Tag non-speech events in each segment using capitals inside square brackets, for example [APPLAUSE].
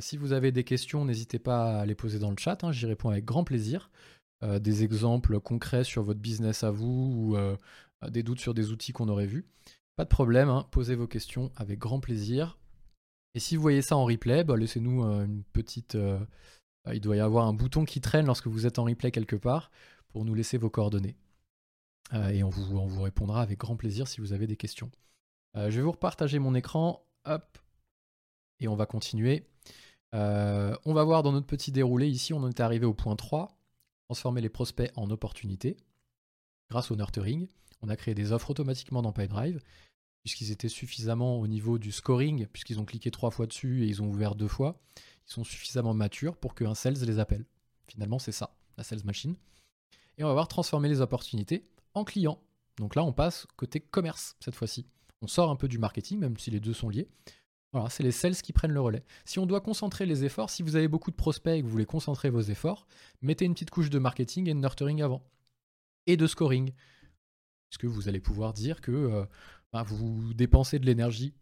si vous avez des questions, n'hésitez pas à les poser dans le chat, hein, j'y réponds avec grand plaisir. des exemples concrets sur votre business à vous ou des doutes sur des outils qu'on aurait vus. Pas de problème, hein, posez vos questions avec grand plaisir. Et si vous voyez ça en replay, bah, laissez-nous une petite... il doit y avoir un bouton qui traîne lorsque vous êtes en replay quelque part pour nous laisser vos coordonnées. et on vous, on vous répondra avec grand plaisir si vous avez des questions. je vais vous repartager mon écran. Hop, et on va continuer. Euh, on va voir dans notre petit déroulé, ici on est arrivé au point 3, transformer les prospects en opportunités. Grâce au nurturing, on a créé des offres automatiquement dans PipeDrive, puisqu'ils étaient suffisamment au niveau du scoring, puisqu'ils ont cliqué trois fois dessus et ils ont ouvert deux fois, ils sont suffisamment matures pour qu'un sales les appelle. Finalement c'est ça, la sales machine. Et on va voir transformer les opportunités en clients. Donc là on passe côté commerce cette fois-ci. On sort un peu du marketing, même si les deux sont liés. Voilà, c'est les sales qui prennent le relais. Si on doit concentrer les efforts, si vous avez beaucoup de prospects et que vous voulez concentrer vos efforts, mettez une petite couche de marketing et de nurturing avant. Et de scoring. Puisque vous allez pouvoir dire que euh, bah, vous dépensez de l'énergie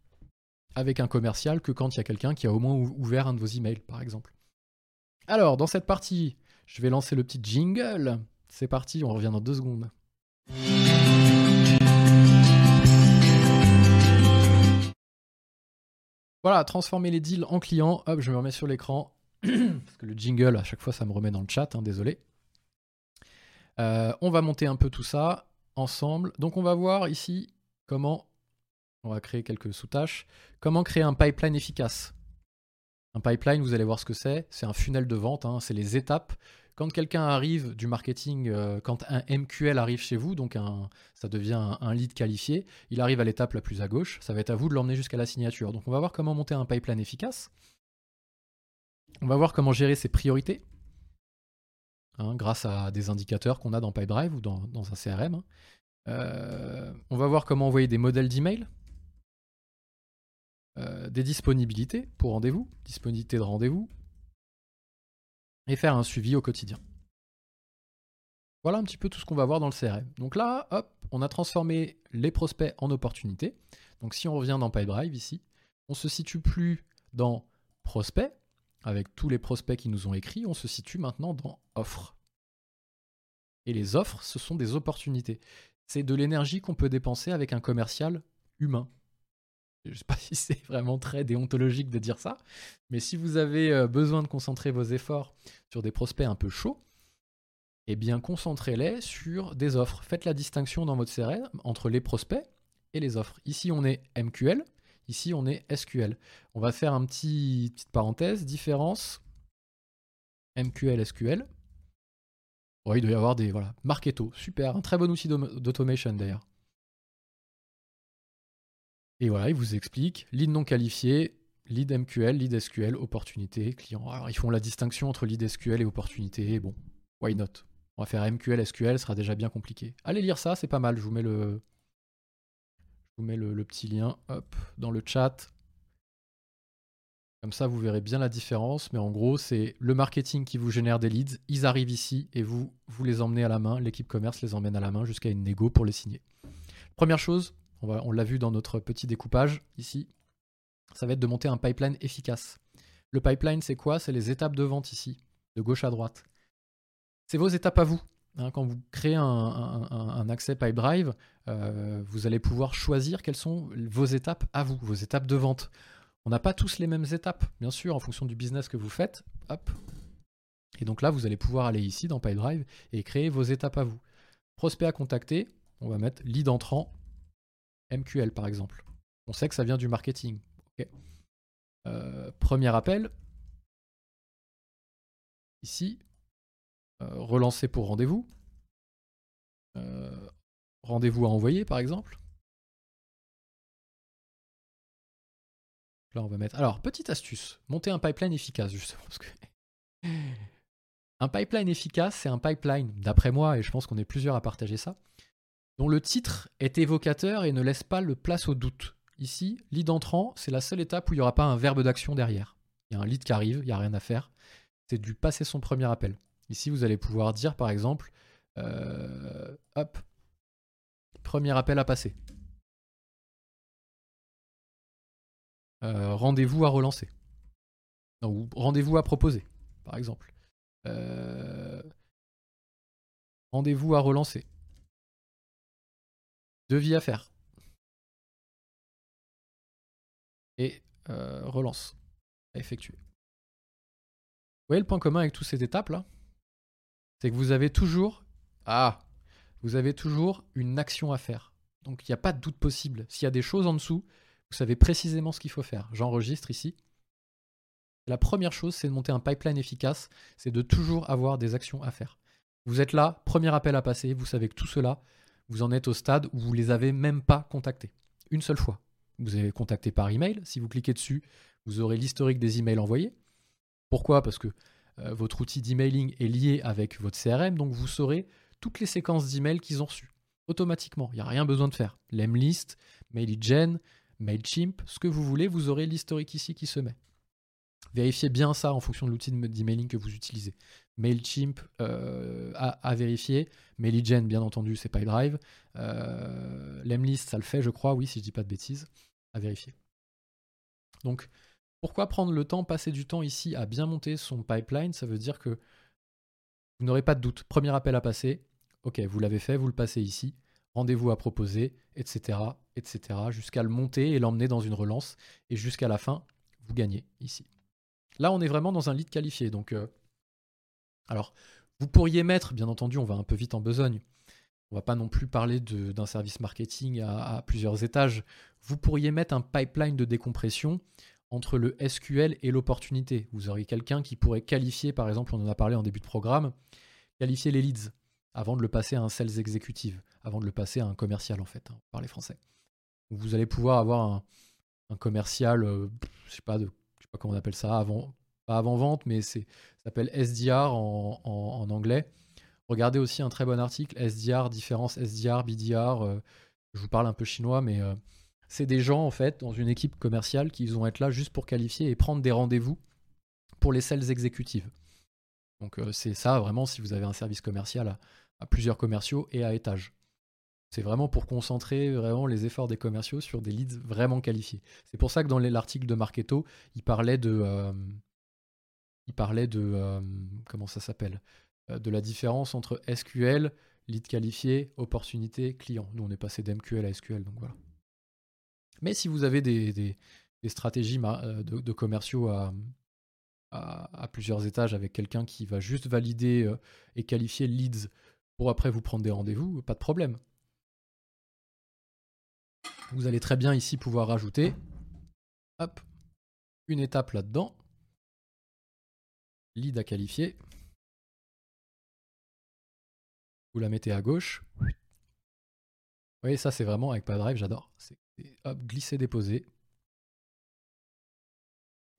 avec un commercial que quand il y a quelqu'un qui a au moins ouvert un de vos emails, par exemple? Alors, dans cette partie, je vais lancer le petit jingle. C'est parti, on revient dans deux secondes. Voilà, transformer les deals en clients. Hop, je me remets sur l'écran. [CLEARS THROAT] Parce que le jingle, à chaque fois, ça me remet dans le chat, hein, désolé. Euh, on va monter un peu tout ça ensemble. Donc on va voir ici comment, on va créer quelques sous-tâches, comment créer un pipeline efficace? Un pipeline, vous allez voir ce que c'est, c'est un funnel de vente, hein. c'est les étapes quand quelqu'un arrive du marketing, euh, quand un MQL arrive chez vous, donc ça devient un, lead qualifié, il arrive à l'étape la plus à gauche, ça va être à vous de l'emmener jusqu'à la signature. Donc on va voir comment monter un pipeline efficace. On va voir comment gérer ses priorités, hein, grâce à des indicateurs qu'on a dans PipeDrive ou dans, un CRM. Hein. Euh, on va voir comment envoyer des modèles d'email, euh, des disponibilités pour rendez-vous, disponibilité de rendez-vous, et faire un suivi au quotidien. Voilà un petit peu tout ce qu'on va voir dans le CRM. Donc là, hop, on a transformé les prospects en opportunités. Donc si on revient dans PipeDrive ici, on se situe plus dans prospects, avec tous les prospects qui nous ont écrit, on se situe maintenant dans offres. Et les offres, ce sont des opportunités. C'est de l'énergie qu'on peut dépenser avec un commercial humain. Je ne sais pas [LAUGHS] si c'est vraiment très déontologique de dire ça, mais si vous avez euh, besoin de concentrer vos efforts sur des prospects un peu chauds, eh bien concentrez-les sur des offres. Faites la distinction dans votre CRM entre les prospects et les offres. Ici on est MQL, ici on est SQL. On va faire un petit petite parenthèse, différence MQL SQL. il doit y avoir des voilà, Marketo, super, un très bon outil d'automation d'ailleurs. Et voilà, ils vous expliquent lead non qualifié, lead MQL, lead SQL, opportunité, client. Alors ils font la distinction entre lead SQL et opportunité. Bon, why not? On va faire MQL, SQL, ce sera déjà bien compliqué. Allez lire ça, c'est pas mal. Je vous mets le, je vous mets le, petit lien dans le chat. Comme ça, vous verrez bien la différence. Mais en gros, c'est le marketing qui vous génère des leads. Ils arrivent ici et vous, vous les emmenez à la main. L'équipe commerce les emmène à la main jusqu'à une négo pour les signer. Première chose, on, l'a vu dans notre petit découpage ici, ça va être de monter un pipeline efficace. Le pipeline, c'est quoi? C'est les étapes de vente ici, de gauche à droite. C'est vos étapes à vous. Hein. quand vous créez un, accès PipeDrive, euh, vous allez pouvoir choisir quelles sont vos étapes à vous, vos étapes de vente. On n'a pas tous les mêmes étapes, bien sûr, en fonction du business que vous faites. Et donc là, vous allez pouvoir aller ici dans PipeDrive et créer vos étapes à vous. Prospect à contacter, on va mettre lead entrant MQL par exemple. On sait que ça vient du marketing. Euh, premier appel. Ici. Euh, relancer pour rendez-vous. Euh, rendez-vous à envoyer par exemple. Là, on va mettre. Alors, petite astuce, monter un pipeline efficace, justement. [LAUGHS] Un pipeline efficace, c'est un pipeline, d'après moi, et je pense qu'on est plusieurs à partager ça, dont le titre est évocateur et ne laisse pas le place au doute. Ici, lead entrant, c'est la seule étape où il n'y aura pas un verbe d'action derrière. Il y a un lead qui arrive, il n'y a rien à faire. C'est du passer son premier appel. Ici, vous allez pouvoir dire par exemple, euh, hop, premier appel à passer. Euh, rendez-vous à relancer. ou rendez-vous à proposer, par exemple. Euh, rendez-vous à relancer. Devis à faire. Et euh, relance à effectuer. Vous voyez le point commun avec toutes ces étapes là? C'est que vous avez toujours. Ah Vous avez toujours une action à faire. Donc il n'y a pas de doute possible. S'il y a des choses en dessous, vous savez précisément ce qu'il faut faire. J'enregistre ici. La première chose, c'est de monter un pipeline efficace, c'est de toujours avoir des actions à faire. Vous êtes là, premier appel à passer, vous savez que tout cela, vous en êtes au stade où vous les avez même pas contactés. Une seule fois. Vous avez contacté par email. Si vous cliquez dessus, vous aurez l'historique des emails envoyés. Pourquoi? Parce que euh, votre outil d'emailing est lié avec votre CRM, donc vous saurez toutes les séquences d'emails qu'ils ont reçues automatiquement. Il n'y a rien besoin de faire. Lemlist, MailGen, MailChimp, ce que vous voulez, vous aurez l'historique ici qui se met. Vérifiez bien ça en fonction de l'outil d'emailing que vous utilisez. MailChimp euh, à, vérifier. MailGen, bien entendu, c'est PyDrive. Euh, Lemlist, ça le fait, je crois, oui, si je dis pas de bêtises. À vérifier. Donc, pourquoi prendre le temps, passer du temps ici à bien monter son pipeline? Ça veut dire que vous n'aurez pas de doute. Premier appel à passer, ok, vous l'avez fait, vous le passez ici. Rendez-vous à proposer, etc., etc., jusqu'à le monter et l'emmener dans une relance. Et jusqu'à la fin, vous gagnez ici. Là, on est vraiment dans un lead qualifié. Donc, euh, alors, vous pourriez mettre, bien entendu, on va un peu vite en besogne. On va pas non plus parler d'un service marketing à, plusieurs étages. Vous pourriez mettre un pipeline de décompression entre le SQL et l'opportunité. Vous auriez quelqu'un qui pourrait qualifier, par exemple, on en a parlé en début de programme, qualifier les leads avant de le passer à un sales exécutif, avant de le passer à un commercial en fait, hein, par les Français. Vous allez pouvoir avoir un, commercial, euh, je sais pas de, sais pas comment on appelle ça, avant, pas avant vente, mais c'est s'appelle SDR en, anglais. Regardez aussi un très bon article, SDR, différence SDR, BDR. Euh, je vous parle un peu chinois, mais euh, c'est des gens, en fait, dans une équipe commerciale qui vont être là juste pour qualifier et prendre des rendez-vous pour les sales exécutives. Donc, euh, c'est ça, vraiment, si vous avez un service commercial à, plusieurs commerciaux et à étage. C'est vraiment pour concentrer vraiment les efforts des commerciaux sur des leads vraiment qualifiés. C'est pour ça que dans l'article de Marketo, il parlait de, il parlait de euh, comment ça s'appelle euh, de la différence entre SQL, lead qualifié, opportunité, client. Nous on est passé d'MQL à SQL, donc voilà. Mais si vous avez des, stratégies euh, de, commerciaux à, à, plusieurs étages avec quelqu'un qui va juste valider et qualifier leads pour après vous prendre des rendez-vous, pas de problème. Vous allez très bien ici pouvoir rajouter hop, une étape là-dedans lead à qualifier. Vous la mettez à gauche. Vous voyez, ça c'est vraiment avec drive j'adore. C'est hop, glisser, déposer.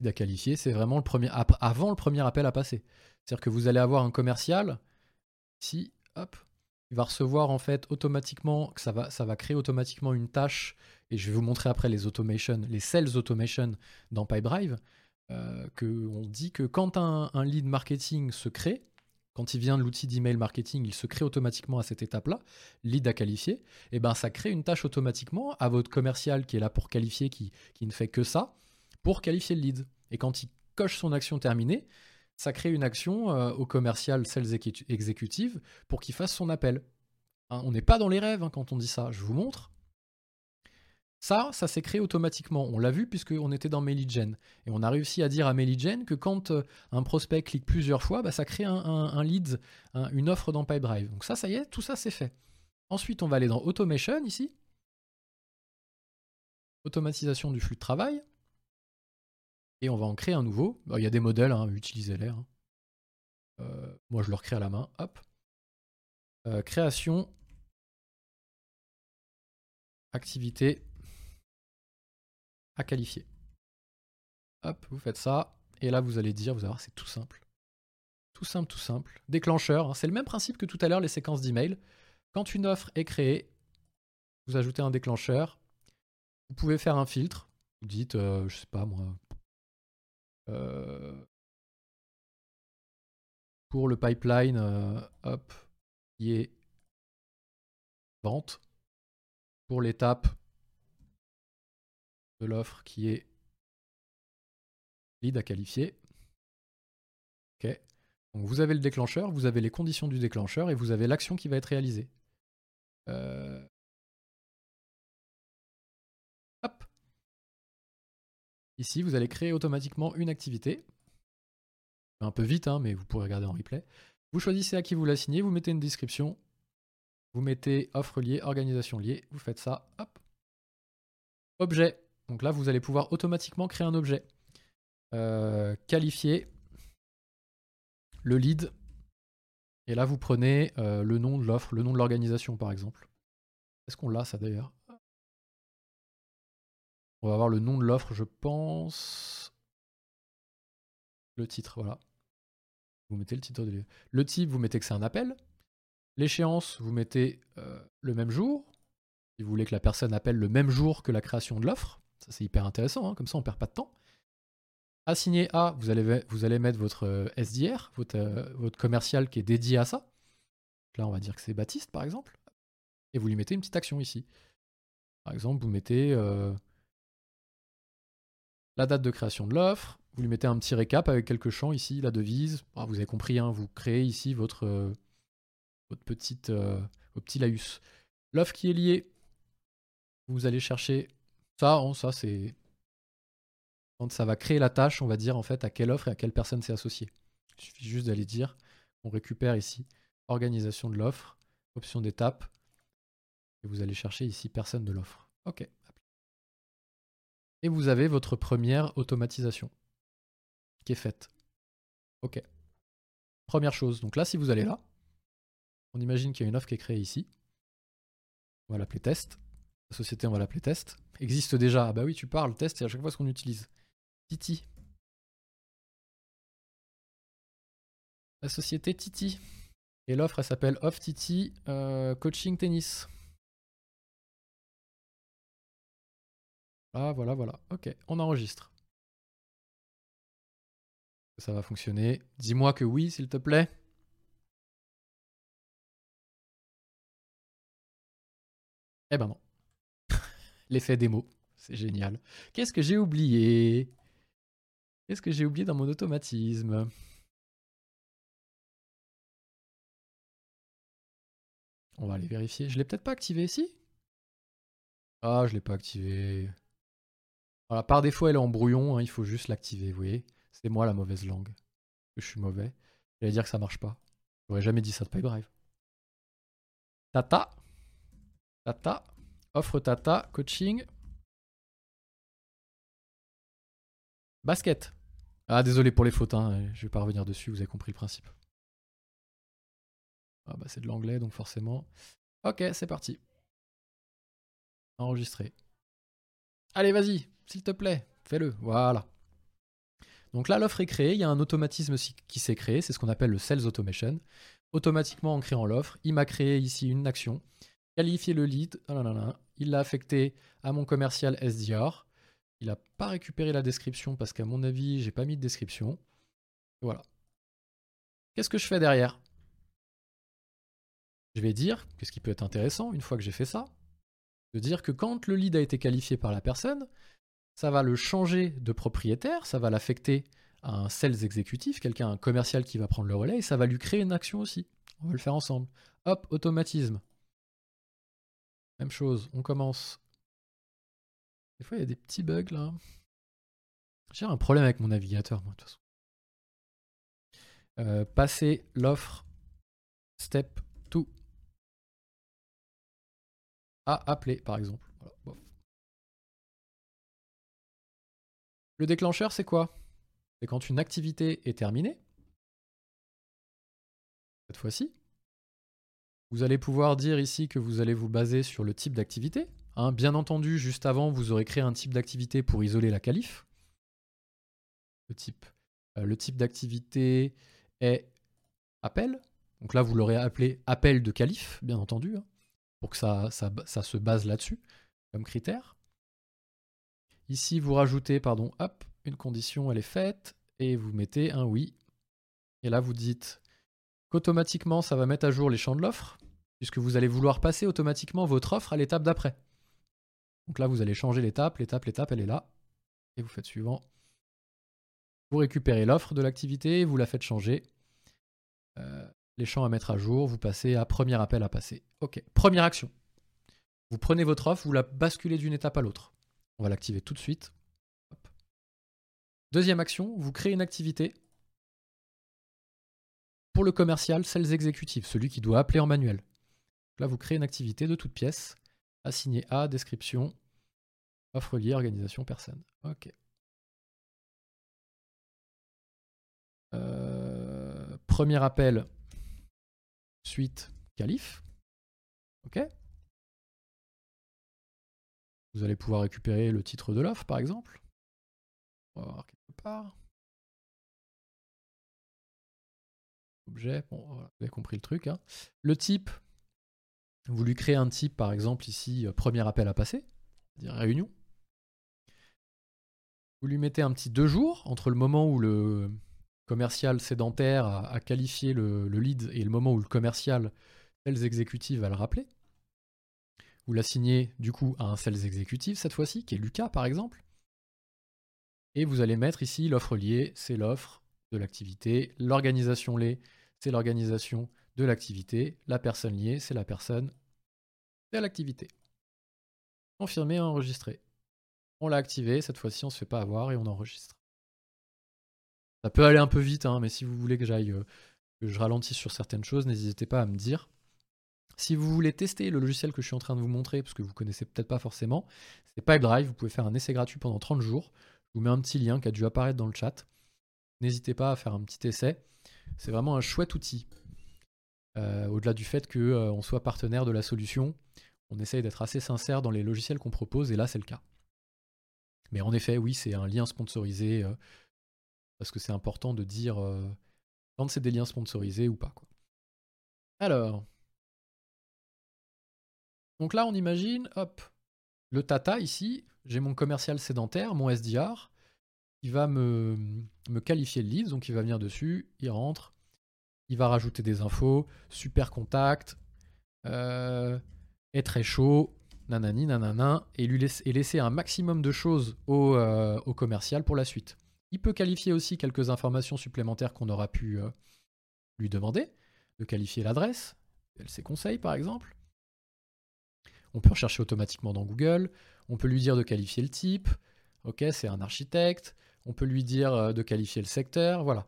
Lead à qualifier, c'est vraiment le premier avant le premier appel à passer. C'est-à-dire que vous allez avoir un commercial ici, hop, il va recevoir en fait automatiquement, ça va, ça va créer automatiquement une tâche, et je vais vous montrer après les automations, les sales automation dans Pipedrive. Euh, qu'on dit que quand un, lead marketing se crée, quand il vient de l'outil d'email marketing, il se crée automatiquement à cette étape-là, lead à qualifier, et eh ben ça crée une tâche automatiquement à votre commercial qui est là pour qualifier, qui, ne fait que ça, pour qualifier le lead. Et quand il coche son action terminée, ça crée une action euh, au commercial sales exécutive pour qu'il fasse son appel. Hein, on n'est pas dans les rêves hein, quand on dit ça. Je vous montre. Ça, ça s'est créé automatiquement. On l'a vu puisqu'on était dans MailGen. Et on a réussi à dire à MailGen que quand euh, un prospect clique plusieurs fois, bah, ça crée un, lead, une offre dans Pipedrive. Donc ça, ça y est, tout ça c'est fait. Ensuite, on va aller dans Automation ici. Automatisation du flux de travail. Et on va en créer un nouveau. Bah, il y a des modèles, hein, utilisez-les. Hein. Euh, moi, je le recrée à la main. Hop. Euh, création. Activité à qualifier. Hop, vous faites ça. Et là, vous allez dire, vous allez voir, c'est tout simple. Tout simple, tout simple. Déclencheur, hein. c'est le même principe que tout à l'heure, les séquences d'email. Quand une offre est créée, vous ajoutez un déclencheur. Vous pouvez faire un filtre. Vous dites, euh, je sais pas moi, euh, pour le pipeline, euh, hop, qui est vente. Pour l'étape l'offre qui est lead à qualifier. Ok. Donc vous avez le déclencheur, vous avez les conditions du déclencheur et vous avez l'action qui va être réalisée. Euh. Ici, vous allez créer automatiquement une activité. Un peu vite, hein, mais vous pourrez regarder en replay. Vous choisissez à qui vous l'assignez, vous mettez une description, vous mettez offre liée, organisation liée, vous faites ça, hop. Objet. Donc là, vous allez pouvoir automatiquement créer un objet. Euh, qualifier le lead. Et là, vous prenez euh, le nom de l'offre, le nom de l'organisation, par exemple. Est-ce qu'on l'a, ça, d'ailleurs? On va avoir le nom de l'offre, je pense. Le titre, voilà. Vous mettez le titre de Le type, vous mettez que c'est un appel. L'échéance, vous mettez euh, le même jour. Si vous voulez que la personne appelle le même jour que la création de l'offre. Ça, c'est hyper intéressant, hein, comme ça, on perd pas de temps. Assigné A, vous allez, mettre votre euh, SDR, votre, euh, votre commercial qui est dédié à ça. Là, on va dire que c'est Baptiste, par exemple. Et vous lui mettez une petite action ici. Par exemple, vous mettez la date de création de l'offre, vous lui mettez un petit récap avec quelques champs ici, la devise. Ah, vous avez compris, hein, vous créez ici votre, votre petite, petit laïus. L'offre qui est liée, vous allez chercher ça, c'est quand ça va créer la tâche, on va dire en fait à quelle offre et à quelle personne c'est associé. Il suffit juste d'aller dire, on récupère ici organisation de l'offre, option d'étape, et vous allez chercher ici personne de l'offre. Ok. Et vous avez votre première automatisation qui est faite. Ok. Première chose, donc là si vous allez là, on imagine qu'il y a une offre qui est créée ici. On va l'appeler test. Société, on va l'appeler test. Existe déjà. Ah bah oui, tu parles, test, c'est à chaque fois ce qu'on utilise. Titi. La société Titi. Et l'offre, elle s'appelle Off Titi euh, Coaching Tennis. Ah, voilà, voilà. Ok, on enregistre. Ça va fonctionner. Dis-moi que oui, s'il te plaît. Eh ben non. L'effet démo. C'est génial. Qu'est-ce que j'ai oublié? Qu'est-ce que j'ai oublié dans mon automatisme? On va aller vérifier. Je l'ai peut-être pas activé ici Ah, je l'ai pas activé. Voilà, par défaut, elle est en brouillon. Hein, il faut juste l'activer, vous voyez C'est moi la mauvaise langue. Je suis mauvais. J'allais dire que ça marche pas. J'aurais jamais dit ça de Pipedrive. Tata. Tata. Offre Tata. Coaching. Basket. Ah, désolé pour les fautes, hein. je vais pas revenir dessus, vous avez compris le principe. Ah bah c'est de l'anglais, donc forcément. Ok, c'est parti. Enregistrer. Allez, vas-y, s'il te plaît, fais-le. Voilà. Donc là, l'offre est créée, il y a un automatisme qui s'est créé, c'est ce qu'on appelle le Sales Automation. Automatiquement, en créant l'offre, il m'a créé ici une action, qualifier le lead, il l'a affecté à mon commercial SDR, il n'a pas récupéré la description parce qu'à mon avis, j'ai pas mis de description. Voilà. Qu'est-ce que je fais derrière? Je vais dire, qu'est-ce qui peut être intéressant une fois que j'ai fait ça, de dire que quand le lead a été qualifié par la personne, ça va le changer de propriétaire, ça va l'affecter à un sales exécutif, quelqu'un, un commercial qui va prendre le relais, et ça va lui créer une action aussi. On va le faire ensemble. Hop, automatisme. Même chose, on commence des fois, il y a des petits bugs là. J'ai un problème avec mon navigateur, moi, de toute façon. Euh, passer l'offre step 2 à appeler, par exemple. Le déclencheur, c'est quoi? C'est quand une activité est terminée. Cette fois-ci, vous allez pouvoir dire ici que vous allez vous baser sur le type d'activité. Hein, bien entendu, juste avant, vous aurez créé un type d'activité pour isoler la qualif. Le type, euh, d'activité est appel. Donc là, vous l'aurez appelé appel de qualif, bien entendu, hein, pour que ça se base là-dessus comme critère. Ici, vous rajoutez, pardon, hop, une condition, elle est faite, et vous mettez un oui. Et là, vous dites qu'automatiquement, ça va mettre à jour les champs de l'offre, puisque vous allez vouloir passer automatiquement votre offre à l'étape d'après. Donc là, vous allez changer l'étape, l'étape, l'étape, elle est là. Et vous faites suivant. Vous récupérez l'offre de l'activité, vous la faites changer. Euh, les champs à mettre à jour, vous passez à premier appel à passer. Ok, première action. Vous prenez votre offre, vous la basculez d'une étape à l'autre. On va l'activer tout de suite. Deuxième action, vous créez une activité pour le commercial, sales exécutif, celui qui doit appeler en manuel. Là, vous créez une activité de toute pièce, assignée à, description, offre liée, organisation, personne. Ok. Euh, premier appel, suite, calife. Ok. Vous allez pouvoir récupérer le titre de l'offre, par exemple. On va voir quelque part. Objet, bon, vous avez compris le truc. Hein. Le type, vous lui créez un type, par exemple, ici, euh, premier appel à passer, c'est-à-dire réunion. Vous lui mettez un petit deux jours entre le moment où le commercial sédentaire a, qualifié le, lead et le moment où le commercial sales exécutif va le rappeler. Vous l'assignez du coup à un sales exécutif cette fois-ci, qui est Lucas par exemple. Et vous allez mettre ici l'offre liée, c'est l'offre de l'activité. L'organisation liée, c'est l'organisation de l'activité. La personne liée, c'est la personne de l'activité. Confirmer, enregistrer. On l'a activé, cette fois-ci on ne se fait pas avoir et on enregistre. Ça peut aller un peu vite, hein, mais si vous voulez que j'aille, euh, que je ralentisse sur certaines choses, n'hésitez pas à me dire. Si vous voulez tester le logiciel que je suis en train de vous montrer, parce que vous connaissez peut-être pas forcément, c'est Pipedrive. Vous pouvez faire un essai gratuit pendant 30 jours. Je vous mets un petit lien qui a dû apparaître dans le chat. N'hésitez pas à faire un petit essai. C'est vraiment un chouette outil. Euh, au-delà du fait qu'on euh, soit partenaire de la solution, on essaye d'être assez sincère dans les logiciels qu'on propose, et là c'est le cas. Mais en effet, oui, c'est un lien sponsorisé, euh, parce que c'est important de dire quand c'est des liens sponsorisés ou pas. Alors, donc là, on imagine, hop, le Tata ici, j'ai mon commercial sédentaire, mon SDR, il va me, me qualifier le lead, donc il va venir dessus, il rentre, il va rajouter des infos, super contact, euh, est très chaud, nanani, nanana, et, lui laisser un maximum de choses au, euh, au, commercial pour la suite. Il peut qualifier aussi quelques informations supplémentaires qu'on aura pu euh, lui demander, de qualifier l'adresse, ses conseils par exemple, on peut rechercher automatiquement dans Google. On peut lui dire de qualifier le type. Ok, c'est un architecte. On peut lui dire de qualifier le secteur. Voilà.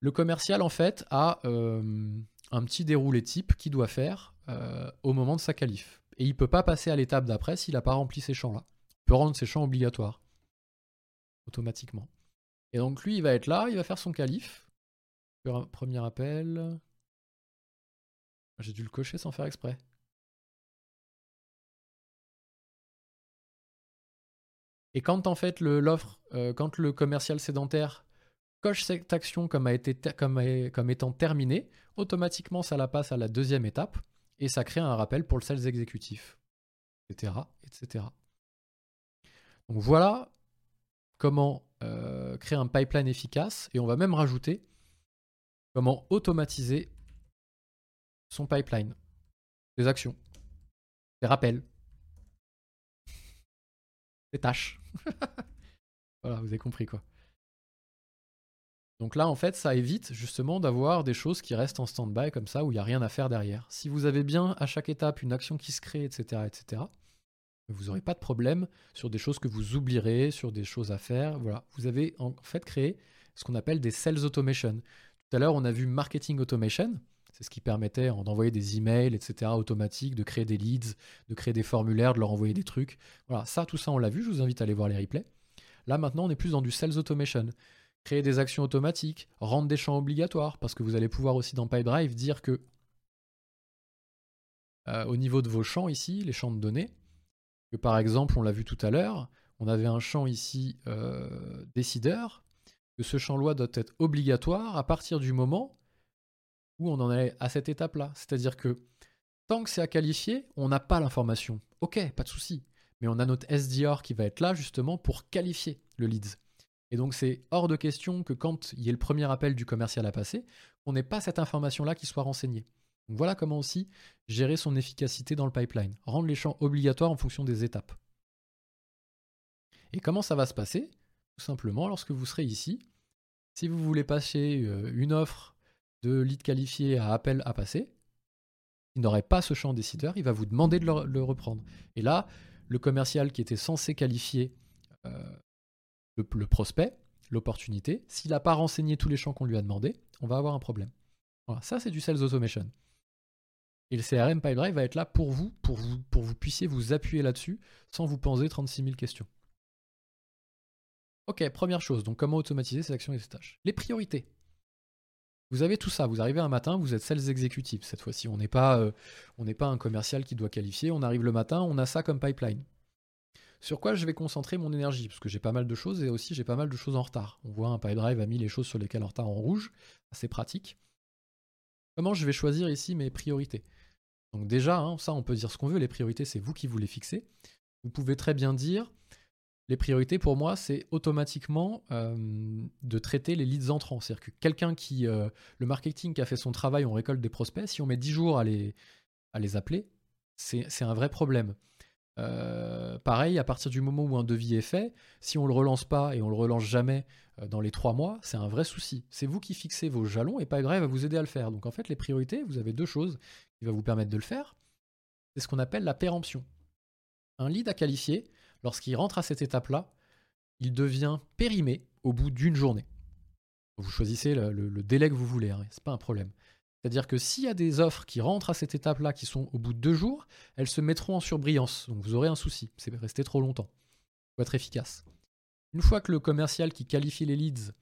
Le commercial, en fait, a euh, un petit déroulé type qu'il doit faire euh, au moment de sa qualif. Et il ne peut pas passer à l'étape d'après s'il n'a pas rempli ces champs-là. Il peut rendre ces champs obligatoires. Automatiquement. Et donc lui, il va être là, il va faire son qualif. Premier appel. J'ai dû le cocher sans faire exprès. Et quand en fait l'offre, euh, quand le commercial sédentaire coche cette action comme, étant terminée, automatiquement ça la passe à la deuxième étape et ça crée un rappel pour le sales exécutif, etc., etc. Donc voilà comment euh, créer un pipeline efficace et on va même rajouter comment automatiser son pipeline, des actions, des rappels, des tâches. [LAUGHS] voilà, vous avez compris quoi. Donc là, en fait, ça évite justement d'avoir des choses qui restent en stand-by comme ça, où il n'y a rien à faire derrière. Si vous avez bien à chaque étape une action qui se crée, etc., etc., vous n'aurez pas de problème sur des choses que vous oublierez, sur des choses à faire. Voilà, vous avez en fait créé ce qu'on appelle des sales automation. Tout à l'heure, on a vu marketing automation. C'est ce qui permettait d'envoyer des emails, etc., automatiques, de créer des leads, de créer des formulaires, de leur envoyer des trucs. Voilà, ça, tout ça, on l'a vu. Je vous invite à aller voir les replays. Là, maintenant, on est plus dans du sales automation. Créer des actions automatiques, rendre des champs obligatoires, parce que vous allez pouvoir aussi dans PipeDrive dire que euh, au niveau de vos champs ici, les champs de données, que par exemple, on l'a vu tout à l'heure, on avait un champ ici euh, décideur, que ce champ-là doit être obligatoire à partir du moment où on en est à cette étape-là. C'est-à-dire que tant que c'est à qualifier, on n'a pas l'information. Ok, pas de souci. Mais on a notre SDR qui va être là justement pour qualifier le leads. Et donc c'est hors de question que quand il y ait le premier appel du commercial à passer, on n'ait pas cette information-là qui soit renseignée. Donc voilà comment aussi gérer son efficacité dans le pipeline. Rendre les champs obligatoires en fonction des étapes. Et comment ça va se passer? Tout simplement lorsque vous serez ici, Si vous voulez passer euh, une offre de lead qualifié à appel à passer, il n'aurait pas ce champ décideur, il va vous demander de le, reprendre. Et là, le commercial qui était censé qualifier euh, le, prospect, l'opportunité, s'il n'a pas renseigné tous les champs qu'on lui a demandé, on va avoir un problème. Voilà, ça c'est du sales automation. Et le CRM Pipedrive va être là pour vous, pour vous, pour vous puissiez vous appuyer là-dessus sans vous poser 36 000 questions. Ok, première chose, donc comment automatiser ces actions et ces tâches? Les priorités. Vous avez tout ça, vous arrivez un matin, vous êtes sales exécutifs cette fois-ci. On n'est pas, euh, pas un commercial qui doit qualifier, on arrive le matin, on a ça comme pipeline. Sur quoi je vais concentrer mon énergie Parce que j'ai pas mal de choses et aussi j'ai pas mal de choses en retard. On voit un Pipedrive a mis les choses sur lesquelles en retard en rouge, c'est pratique. Comment je vais choisir ici mes priorités? Donc déjà, hein, ça on peut dire ce qu'on veut, les priorités c'est vous qui vous les fixez. Vous pouvez très bien dire, les priorités pour moi, c'est automatiquement euh, de traiter les leads entrants. C'est-à-dire que quelqu'un qui. Euh, le marketing qui a fait son travail, on récolte des prospects. Si on met 10 jours à les appeler, c'est un vrai problème. Euh, pareil, à partir du moment où un devis est fait, si on le relance pas et on le relance jamais dans les 3 mois, c'est un vrai souci. C'est vous qui fixez vos jalons et pas grave va vous aider à le faire. Donc en fait, les priorités, vous avez deux choses qui vont vous permettre de le faire. C'est ce qu'on appelle la péremption. Un lead à qualifier, lorsqu'il rentre à cette étape-là, il devient périmé au bout d'une journée. Vous choisissez le, délai que vous voulez, hein, c'est pas un problème. C'est-à-dire que s'il y a des offres qui rentrent à cette étape-là, qui sont au bout de deux jours, elles se mettront en surbrillance. Donc vous aurez un souci. C'est resté trop longtemps. Il faut être efficace. Une fois que le commercial qui qualifie les leads,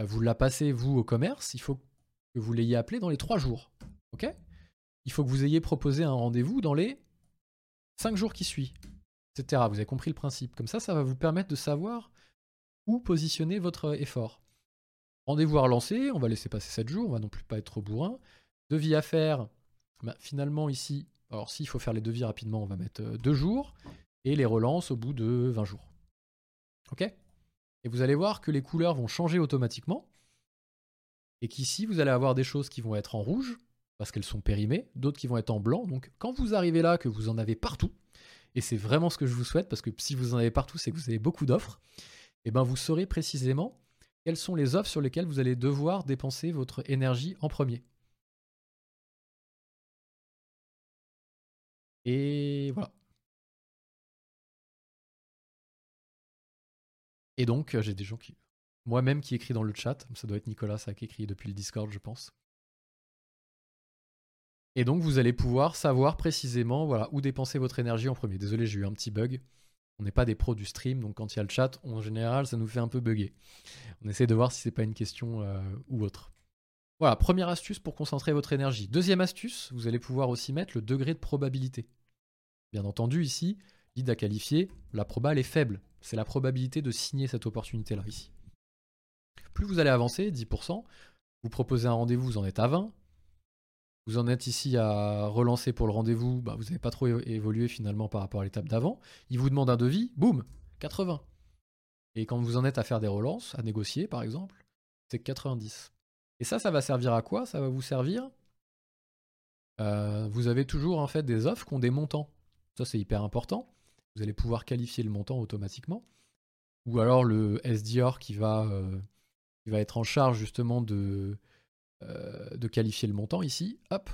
euh, vous l'a passé, vous, au commerce, il faut que vous l'ayez appelé dans les trois jours. OK? Il faut que vous ayez proposé un rendez-vous dans les cinq jours qui suivent etc. Vous avez compris le principe. Comme ça, ça va vous permettre de savoir où positionner votre effort. Rendez-vous à relancer, on va laisser passer 7 jours, on va non plus pas être trop bourrin. Devis à faire, bah, finalement ici, alors s'il faut faire les devis rapidement, on va mettre 2 euh, jours, et les relances au bout de 20 jours. Ok? Et vous allez voir que les couleurs vont changer automatiquement, et qu'ici, vous allez avoir des choses qui vont être en rouge, parce qu'elles sont périmées, d'autres qui vont être en blanc. Donc quand vous arrivez là, que vous en avez partout, et c'est vraiment ce que je vous souhaite, parce que si vous en avez partout, c'est que vous avez beaucoup d'offres, et eh ben vous saurez précisément quelles sont les offres sur lesquelles vous allez devoir dépenser votre énergie en premier? Et voilà. Et donc, euh, j'ai des gens qui. Moi-même qui écrit dans le chat, ça doit être Nicolas, qui écrit depuis le Discord, je pense. Et donc vous allez pouvoir savoir précisément voilà, où dépenser votre énergie en premier. Désolé, j'ai eu un petit bug. On n'est pas des pros du stream, donc quand il y a le chat, en général, ça nous fait un peu bugger. On essaie de voir si c'est pas une question euh, ou autre. Voilà, première astuce pour concentrer votre énergie. Deuxième astuce, vous allez pouvoir aussi mettre le degré de probabilité. Bien entendu, ici, lead à qualifier, la proba est faible. C'est la probabilité de signer cette opportunité-là. Plus vous allez avancer, 10%, vous proposez un rendez-vous, vous en êtes à 20, vous en êtes ici à relancer pour le rendez-vous, bah, vous n'avez pas trop évolué finalement par rapport à l'étape d'avant. Il vous demande un devis, boum, 80. Et quand vous en êtes à faire des relances, à négocier par exemple, c'est 90. Et ça, ça va servir à quoi? Ça va vous servir euh, Vous avez toujours en fait des offres qui ont des montants. Ça, c'est hyper important. Vous allez pouvoir qualifier le montant automatiquement. Ou alors le SDR qui va, euh, qui va être en charge justement de, euh, de qualifier le montant ici, hop,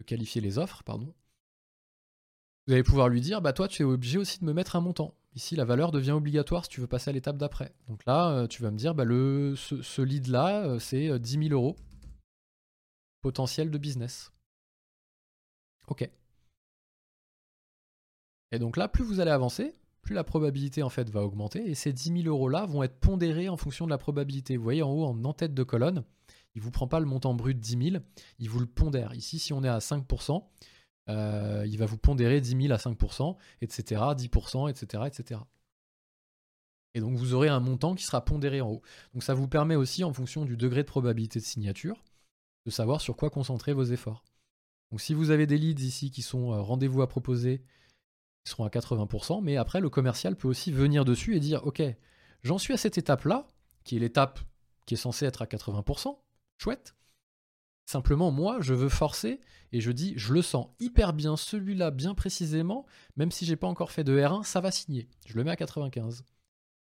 de qualifier les offres, pardon. Vous allez pouvoir lui dire, bah toi tu es obligé aussi de me mettre un montant. Ici la valeur devient obligatoire si tu veux passer à l'étape d'après. Donc là, euh, tu vas me dire, bah le, ce, lead là, euh, c'est 10 000 euros potentiel de business. Ok. Et donc là, plus vous allez avancer, plus la probabilité en fait va augmenter et ces 10 000 euros là vont être pondérés en fonction de la probabilité. Vous voyez en haut en en-tête de colonne, il vous prend pas le montant brut de 10 000, il vous le pondère. Ici, si on est à 5%, euh, il va vous pondérer 10 000 à 5%, etc., 10%, etc., etc. Et donc vous aurez un montant qui sera pondéré en haut. Donc ça vous permet aussi, en fonction du degré de probabilité de signature, de savoir sur quoi concentrer vos efforts. Donc si vous avez des leads ici qui sont euh, rendez-vous à proposer seront à 80%, mais après le commercial peut aussi venir dessus et dire ok, j'en suis à cette étape-là, qui est l'étape qui est censée être à 80%, chouette. Simplement, moi, je veux forcer et je dis, je le sens hyper bien, celui-là bien précisément, même si j'ai pas encore fait de R1, ça va signer. Je le mets à 95.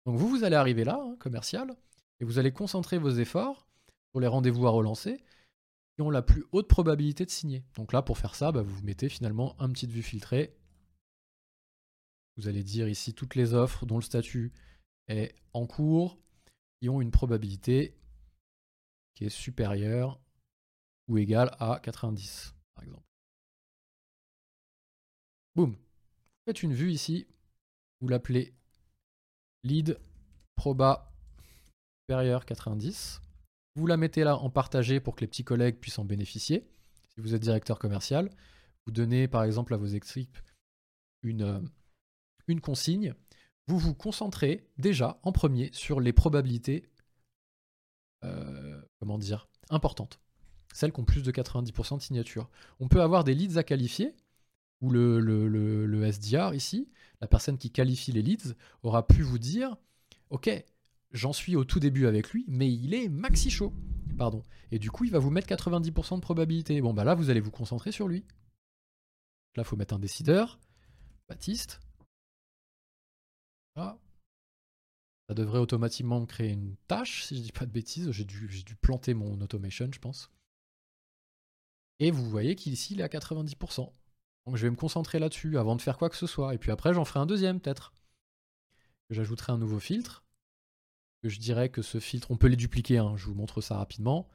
Donc vous, vous allez arriver là, hein, commercial, et vous allez concentrer vos efforts sur les rendez-vous à relancer qui ont la plus haute probabilité de signer. Donc là, pour faire ça, bah, vous mettez finalement un petit vue filtrée. Vous allez dire ici toutes les offres dont le statut est en cours, qui ont une probabilité qui est supérieure ou égale à 90, par exemple. Boum. Vous faites une vue ici. Vous l'appelez lead proba supérieur 90. Vous la mettez là en partagé pour que les petits collègues puissent en bénéficier. Si vous êtes directeur commercial, vous donnez par exemple à vos équipes une, euh, une consigne. Vous vous concentrez déjà en premier sur les probabilités, euh, importantes. Celles qui ont plus de 90% de signature. On peut avoir des leads à qualifier où le, le, SDR ici, la personne qui qualifie les leads, aura pu vous dire Ok, j'en suis au tout début avec lui, mais il est maxi chaud. Pardon. Et du coup, il va vous mettre 90% de probabilité. Bon, bah là, vous allez vous concentrer sur lui. Là, il faut mettre un décideur. Baptiste. Ça devrait automatiquement créer une tâche, si je dis pas de bêtises. J'ai dû, dû planter mon automation, je pense. Et vous voyez qu'ici, il est à 90%. Donc je vais me concentrer là-dessus avant de faire quoi que ce soit. Et puis après, j'en ferai un deuxième peut-être. J'ajouterai un nouveau filtre. Que je dirais que ce filtre, on peut les dupliquer, hein, je vous montre ça rapidement.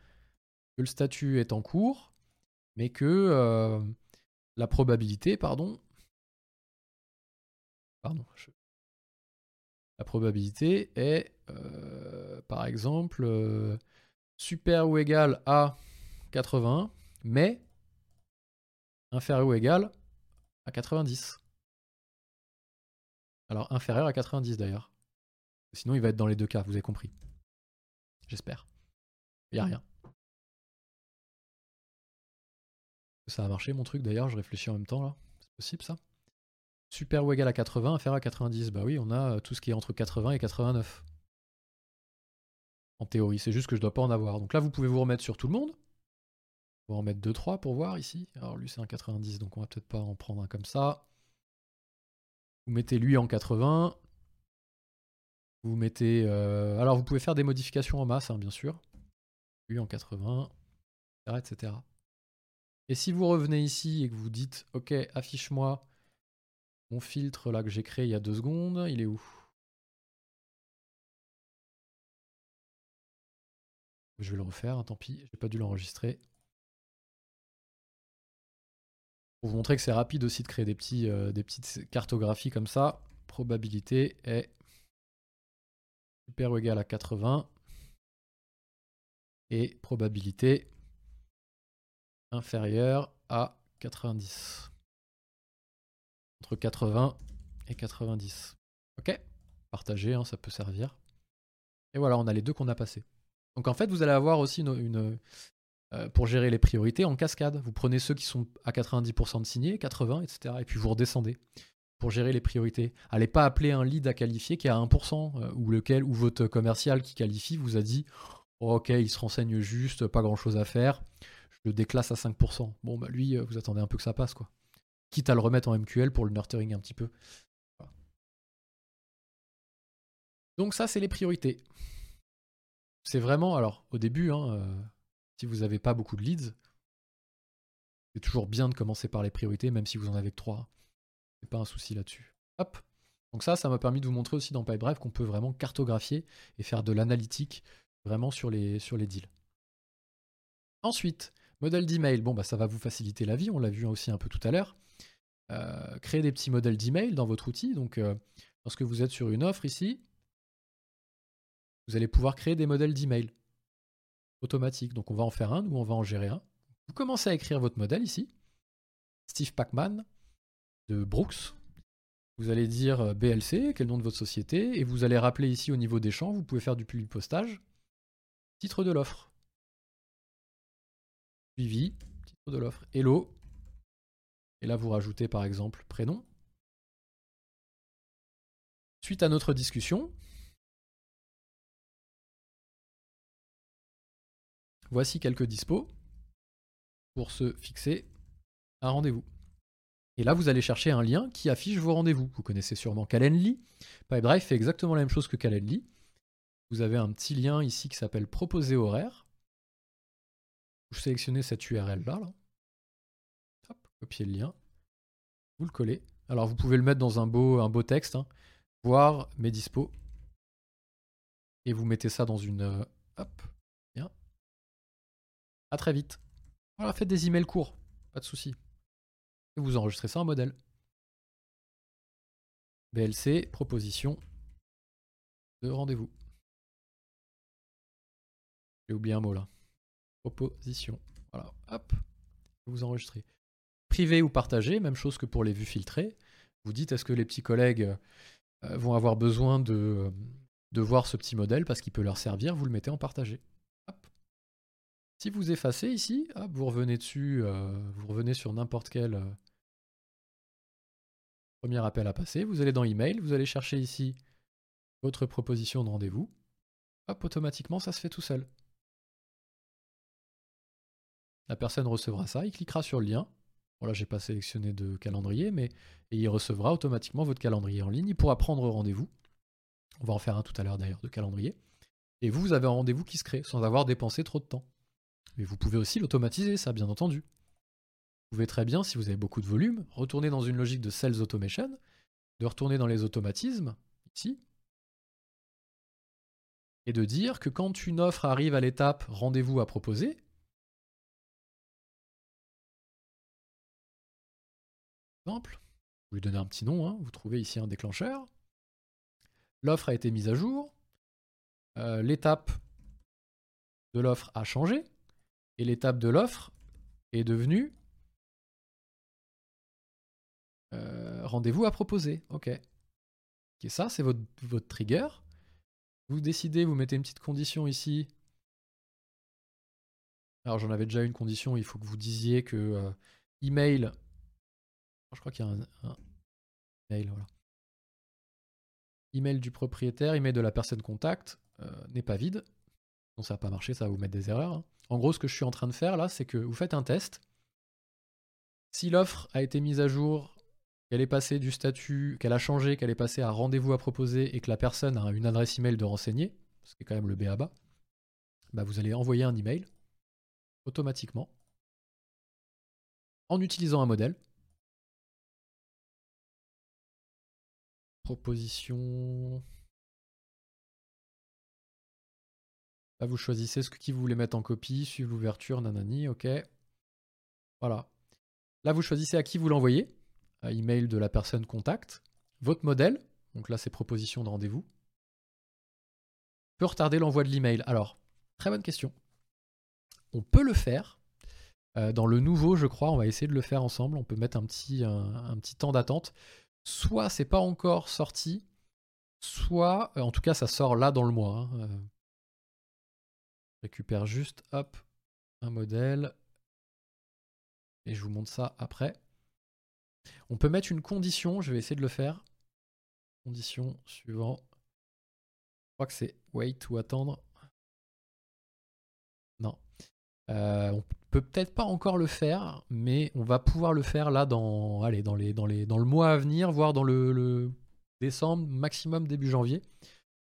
Que le statut est en cours, mais que euh, la probabilité, pardon. Pardon. Probabilité est, euh, par exemple, euh, super ou égal à 80, mais inférieur ou égal à 90. Alors inférieur à 90 d'ailleurs. Sinon il va être dans les deux cas, vous avez compris. J'espère. Il n'y a rien. Ça a marché mon truc d'ailleurs, je réfléchis en même temps là. C'est possible ça? Super ou égal à 80, inférieur à 90. Bah oui, on a tout ce qui est entre 80 et 89. En théorie, c'est juste que je dois pas en avoir. Donc là, vous pouvez vous remettre sur tout le monde. On va en mettre 2-3 pour voir ici. Alors lui c'est un 90, donc on va peut-être pas en prendre un comme ça. Vous mettez lui en 80. Vous mettez... Euh, alors vous pouvez faire des modifications en masse, hein, bien sûr. Lui en 80, etc., etc. Et si vous revenez ici et que vous dites, ok, affiche-moi mon filtre là que j'ai créé il y a deux secondes, il est où? Je vais le refaire, hein, tant pis, j'ai pas dû l'enregistrer. Pour vous montrer que c'est rapide aussi de créer des, euh, petites cartographies comme ça, probabilité est super ou égal à 80 et probabilité inférieure à 90. Entre 80 et 90. Ok? Partagez, hein, ça peut servir. Et voilà, on a les deux qu'on a passés. Donc en fait, vous allez avoir aussi une, euh, pour gérer les priorités en cascade. Vous prenez ceux qui sont à 90% de signés, 80%, etc. Et puis vous redescendez pour gérer les priorités. Allez pas appeler un lead à qualifier qui est à 1%, euh, ou lequel, ou votre commercial qui qualifie vous a dit Ok, il se renseigne juste, pas grand chose à faire, je le déclasse à 5%. Bon, bah lui, euh, vous attendez un peu que ça passe, quoi. Quitte à le remettre en MQL pour le nurturing un petit peu. Donc, ça, c'est les priorités. C'est vraiment, alors, au début, hein, si vous n'avez pas beaucoup de leads, c'est toujours bien de commencer par les priorités, même si vous en avez que 3. C'est pas un souci là-dessus. Hop. Donc ça, ça m'a permis de vous montrer aussi dans PyBref qu'on peut vraiment cartographier et faire de l'analytique vraiment sur les, sur les deals. Ensuite, modèle d'email. Bon, bah, ça va vous faciliter la vie, on l'a vu aussi un peu tout à l'heure. Euh, créer des petits modèles d'email dans votre outil. Donc, euh, lorsque vous êtes sur une offre ici, vous allez pouvoir créer des modèles d'email automatique. Donc on va en faire un ou on va en gérer un. Vous commencez à écrire votre modèle ici. Steve Pacman de Brooks. Vous allez dire euh, BLC, quel nom de votre société, et vous allez rappeler ici au niveau des champs, vous pouvez faire du public postage. Titre de l'offre. Suivi, titre de l'offre. Hello. Et là, vous rajoutez par exemple prénom. Suite à notre discussion, Voici quelques dispos pour se fixer un rendez-vous. Et là, vous allez chercher un lien qui affiche vos rendez-vous. Vous connaissez sûrement Calendly. Pipedrive fait exactement la même chose que Calendly. Vous avez un petit lien ici qui s'appelle Proposer horaire. Vous sélectionnez cette URL là. Hop, copiez le lien. Vous le collez. Alors vous pouvez le mettre dans un beau, un beau texte. Hein. Voir mes dispos. Et vous mettez ça dans une. Euh, hop, bien. À très vite. Voilà, faites des emails courts. Pas de souci. Et vous enregistrez ça en modèle. BLC, proposition de rendez-vous. J'ai oublié un mot là. Proposition. Voilà, hop, vous enregistrez. Privé ou partagé, même chose que pour les vues filtrées. Vous dites est-ce que les petits collègues euh, vont avoir besoin de, voir ce petit modèle parce qu'il peut leur servir, vous le mettez en partagé. Si vous effacez ici, vous revenez dessus, euh, vous revenez sur n'importe quel euh, premier appel à passer, vous allez dans email, vous allez chercher ici votre proposition de rendez-vous. Automatiquement, ça se fait tout seul. La personne recevra ça, il cliquera sur le lien. Bon là, j'ai pas sélectionné de calendrier, mais il recevra automatiquement votre calendrier en ligne. Il pourra prendre rendez-vous. On va en faire un tout à l'heure d'ailleurs de calendrier. Et vous, vous avez un rendez-vous qui se crée sans avoir dépensé trop de temps. Mais vous pouvez aussi l'automatiser, ça, bien entendu. Vous pouvez très bien, si vous avez beaucoup de volume, retourner dans une logique de sales automation, de retourner dans les automatismes, ici, et de dire que quand une offre arrive à l'étape rendez-vous à proposer, exemple, vous lui donnez un petit nom, hein, vous trouvez ici un déclencheur, l'offre a été mise à jour, euh, l'étape de l'offre a changé, et l'étape de l'offre est devenue euh, rendez-vous à proposer. Ok. Et ça, c'est votre, votre trigger. Vous décidez, vous mettez une petite condition ici. Alors j'en avais déjà une condition, il faut que vous disiez que euh, email. Je crois qu'il y a un, email, voilà. Email du propriétaire, email de la personne contact euh, n'est pas vide. Non, ça va pas marcher, ça va vous mettre des erreurs. Hein. En gros, ce que je suis en train de faire là, c'est que vous faites un test. Si l'offre a été mise à jour, qu'elle est passée du statut, qu'elle a changé, qu'elle est passée à rendez-vous à proposer et que la personne a une adresse email de renseigner, ce qui est quand même le BABA, bah vous allez envoyer un email automatiquement en utilisant un modèle. Proposition Là, vous choisissez ce qui vous voulez mettre en copie, suivre l'ouverture, nanani, ok. Voilà. Là, vous choisissez à qui vous l'envoyez. Email de la personne contact. Votre modèle, donc là, c'est proposition de rendez-vous. Peut retarder l'envoi de l'email. Alors, très bonne question. On peut le faire. Euh, dans le nouveau, je crois, on va essayer de le faire ensemble. On peut mettre un, petit temps d'attente. Soit c'est pas encore sorti, soit, euh, en tout cas, ça sort là dans le mois. Hein. Euh, récupère juste, hop, un modèle. Et je vous montre ça après. On peut mettre une condition, je vais essayer de le faire. Condition suivante. Je crois que c'est wait ou attendre. Non. Euh, peut peut-être pas encore le faire, mais on va pouvoir le faire là dans, allez, dans, les, dans, les, dans le mois à venir, voire dans le, décembre, maximum début janvier.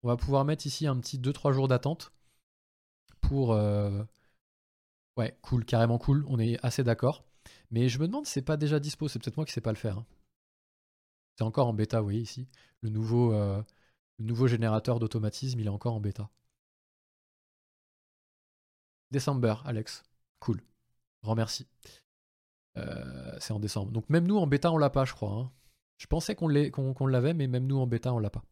On va pouvoir mettre ici un petit 2-3 jours d'attente pour. Euh, ouais, cool, carrément cool. On est assez d'accord. Mais je me demande si c'est pas déjà dispo. C'est peut-être moi qui sais pas le faire. Hein. C'est encore en bêta, vous voyez ici. Le nouveau, euh, le nouveau générateur d'automatisme, il est encore en bêta. Décembre, Alex. Cool. Grand merci. Euh, c'est en décembre. Donc même nous en bêta, on l'a pas, je crois. Hein. Je pensais qu'on l'avait, mais même nous en bêta, on l'a pas.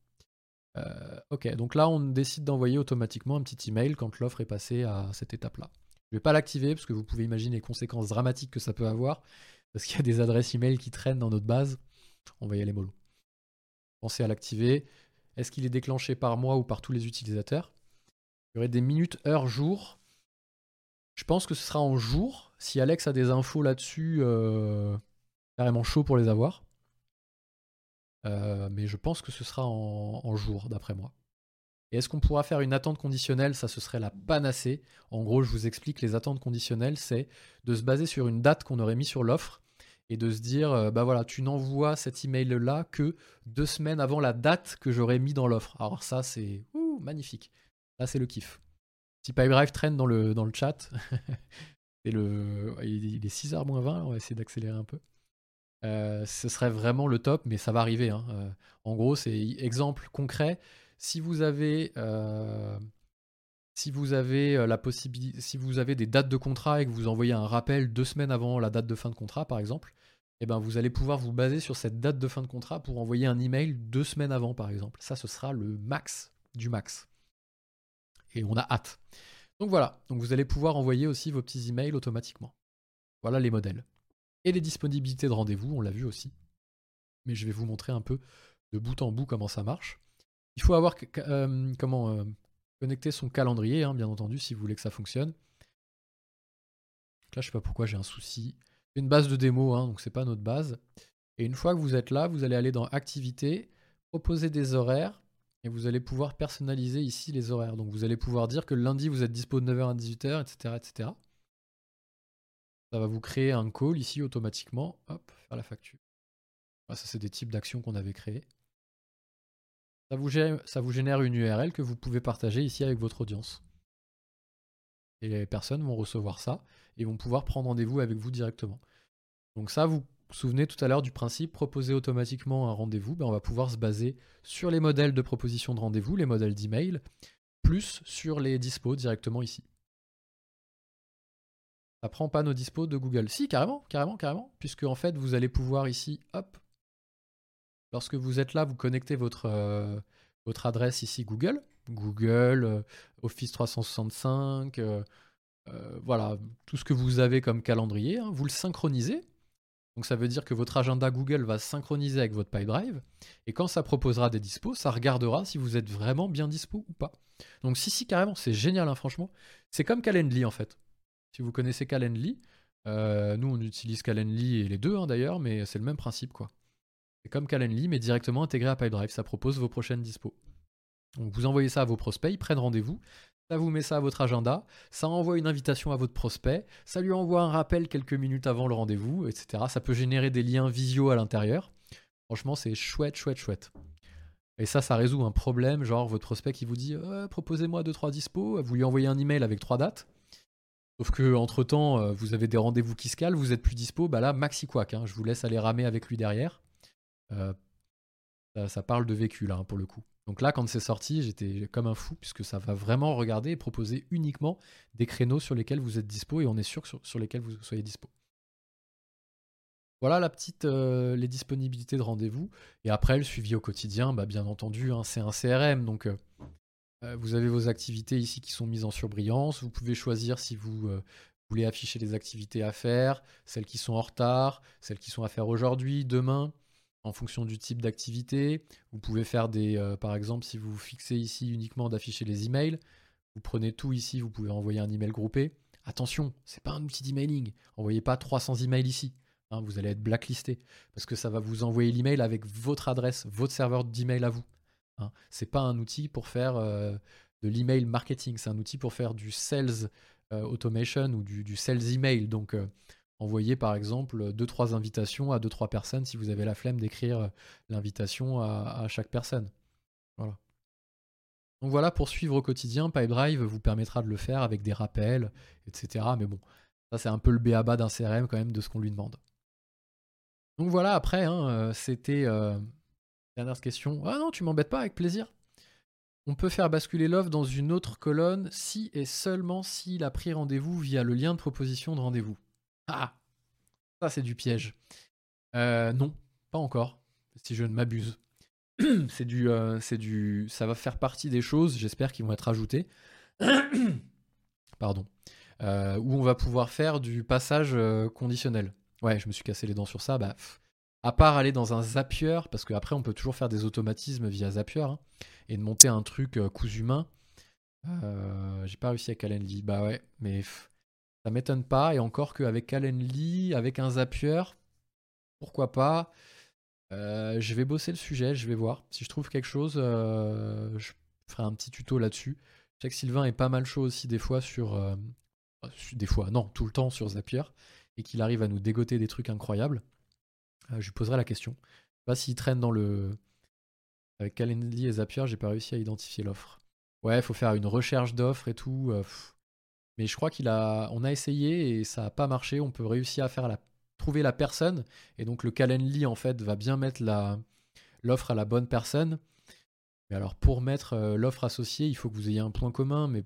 Euh, ok, donc là, on décide d'envoyer automatiquement un petit email quand l'offre est passée à cette étape-là. Je vais pas l'activer parce que vous pouvez imaginer les conséquences dramatiques que ça peut avoir, parce qu'il y a des adresses email qui traînent dans notre base. On va y aller mollo. Pensez à l'activer. Est-ce qu'il est déclenché par moi ou par tous les utilisateurs? Il y aurait des minutes, heures, jours. Je pense que ce sera en jour. Si Alex a des infos là-dessus, euh, carrément chaud pour les avoir. Euh, mais je pense que ce sera en, jour, d'après moi. Et est-ce qu'on pourra faire une attente conditionnelle? Ça, ce serait la panacée. En gros, je vous explique, les attentes conditionnelles, c'est de se baser sur une date qu'on aurait mis sur l'offre et de se dire, bah voilà, tu n'envoies cet email-là que deux semaines avant la date que j'aurais mis dans l'offre. Alors ça, c'est magnifique. Là, c'est le kiff. Si Pipedrive traîne dans le, dans le chat, [LAUGHS] le, il est 6h moins 20, on va essayer d'accélérer un peu. Euh, ce serait vraiment le top, mais ça va arriver. Hein. Euh, en gros, c'est exemple concret. Si vous avez, euh, si vous avez la possibilité, si vous avez des dates de contrat et que vous envoyez un rappel deux semaines avant la date de fin de contrat, par exemple, eh ben vous allez pouvoir vous baser sur cette date de fin de contrat pour envoyer un email deux semaines avant, par exemple. Ça, ce sera le max du max. Et on a hâte. Donc voilà. Vous allez pouvoir envoyer aussi vos petits emails automatiquement. Voilà les modèles et les disponibilités de rendez-vous, on l'a vu aussi. Mais je vais vous montrer un peu de bout en bout comment ça marche. Il faut avoir euh, comment euh, connecter son calendrier, hein, bien entendu, si vous voulez que ça fonctionne. là, je sais pas pourquoi j'ai un souci. C'est une base de démo, hein, donc c'est pas notre base. Et une fois que vous êtes là, vous allez aller dans Activité, proposer des horaires, et vous allez pouvoir personnaliser ici les horaires. Donc vous allez pouvoir dire que lundi vous êtes dispo de 9h à 18h, etc. etc. Ça va vous créer un call ici automatiquement. Hop, faire la facture. Ça, c'est des types d'actions qu'on avait créées. Ça vous, ça vous génère une URL que vous pouvez partager ici avec votre audience. Et les personnes vont recevoir ça et vont pouvoir prendre rendez-vous avec vous directement. Donc ça, vous vous souvenez tout à l'heure du principe proposer automatiquement un rendez-vous, ben on va pouvoir se baser sur les modèles de proposition de rendez-vous, les modèles d'email, plus sur les dispos directement ici. Ça prend pas nos dispos de Google. Si, carrément, carrément, carrément. Puisque en fait, vous allez pouvoir ici, hop, lorsque vous êtes là, vous connectez votre, euh, adresse ici Google. Google, euh, Office 365, euh, voilà, tout ce que vous avez comme calendrier, hein. vous le synchronisez. Donc ça veut dire que votre agenda Google va synchroniser avec votre PyDrive. Et quand ça proposera des dispos, ça regardera si vous êtes vraiment bien dispo ou pas. Donc si, si, carrément, c'est génial, hein, franchement. C'est comme Calendly en fait. Si vous connaissez Calendly, euh, nous on utilise Calendly et les deux hein, d'ailleurs, mais c'est le même principe quoi. C'est comme Calendly, mais directement intégré à Pipedrive. Ça propose vos prochaines dispos. Donc vous envoyez ça à vos prospects, ils prennent rendez-vous. Ça vous met ça à votre agenda, ça envoie une invitation à votre prospect, ça lui envoie un rappel quelques minutes avant le rendez-vous, etc. Ça peut générer des liens visio à l'intérieur. Franchement, c'est chouette, chouette, chouette. Et ça, ça résout un problème, genre votre prospect qui vous dit proposez-moi 2-3 dispos, vous lui envoyez un email avec trois dates. Sauf que entre temps, euh, vous avez des rendez-vous qui se calent, vous êtes plus dispo, bah là, maxi quack, hein, je vous laisse aller ramer avec lui derrière. Euh, ça, parle de vécu là, hein, pour le coup. Donc là, quand c'est sorti, j'étais comme un fou, puisque ça va vraiment regarder et proposer uniquement des créneaux sur lesquels vous êtes dispo, et on est sûr sur, sur lesquels vous soyez dispo. Voilà la petite, euh, les disponibilités de rendez-vous. Et après, le suivi au quotidien, bah, bien entendu, hein, c'est un CRM, donc euh, vous avez vos activités ici qui sont mises en surbrillance. Vous pouvez choisir si vous euh, voulez afficher les activités à faire, celles qui sont en retard, celles qui sont à faire aujourd'hui, demain, en fonction du type d'activité. Vous pouvez faire des, euh, par exemple, si vous fixez ici uniquement d'afficher les emails, vous prenez tout ici, vous pouvez envoyer un email groupé. Attention, c'est pas un outil d'emailing. Envoyez pas 300 emails ici. Hein, vous allez être blacklisté parce que ça va vous envoyer l'email avec votre adresse, votre serveur d'email à vous. Hein. C'est pas un outil pour faire euh, de l'email marketing, c'est un outil pour faire du sales euh, automation ou du, sales email. Donc envoyer par exemple deux trois invitations à deux trois personnes si vous avez la flemme d'écrire l'invitation à, chaque personne. Voilà. Donc voilà, pour suivre au quotidien, Pipedrive vous permettra de le faire avec des rappels, etc. Mais bon, ça c'est un peu le béaba d'un CRM quand même de ce qu'on lui demande. Donc voilà, après, hein, c'était Dernière question. Ah non, tu m'embêtes pas, avec plaisir. On peut faire basculer l'offre dans une autre colonne si et seulement s'il a pris rendez-vous via le lien de proposition de rendez-vous. Ah Ça, c'est du piège. Euh, non, pas encore, si je ne m'abuse. [CLEARS THROAT] c'est du, euh, du, ça va faire partie des choses, j'espère, qui vont être ajoutées. [CLEARS THROAT] Pardon. Euh, où on va pouvoir faire du passage conditionnel. Ouais, je me suis cassé les dents sur ça. Bah, à part aller dans un Zapier, parce qu'après on peut toujours faire des automatismes via Zapier, hein, et de monter un truc cousu. Euh, j'ai pas réussi avec Calendly, bah ouais, mais m'étonne pas, et encore qu'avec Calendly, avec un Zapier, pourquoi pas. Euh, je vais bosser le sujet, je vais voir. Si je trouve quelque chose, je ferai un petit tuto là-dessus. Je sais que Sylvain est pas mal chaud aussi des fois sur... des fois, non, tout le temps sur Zapier, et qu'il arrive à nous dégoter des trucs incroyables. je lui poserai la question. Je sais pas s'il traîne dans le. Avec Calendly et Zapier, j'ai pas réussi à identifier l'offre. Ouais, faut faire une recherche d'offres et tout. Mais je crois qu'il a. On a essayé et ça n'a pas marché. On peut réussir à faire la trouver la personne. Et donc le Calendly, en fait, va bien mettre l'offre à la bonne personne. Mais alors pour mettre euh, l'offre associée, il faut que vous ayez un point commun, mais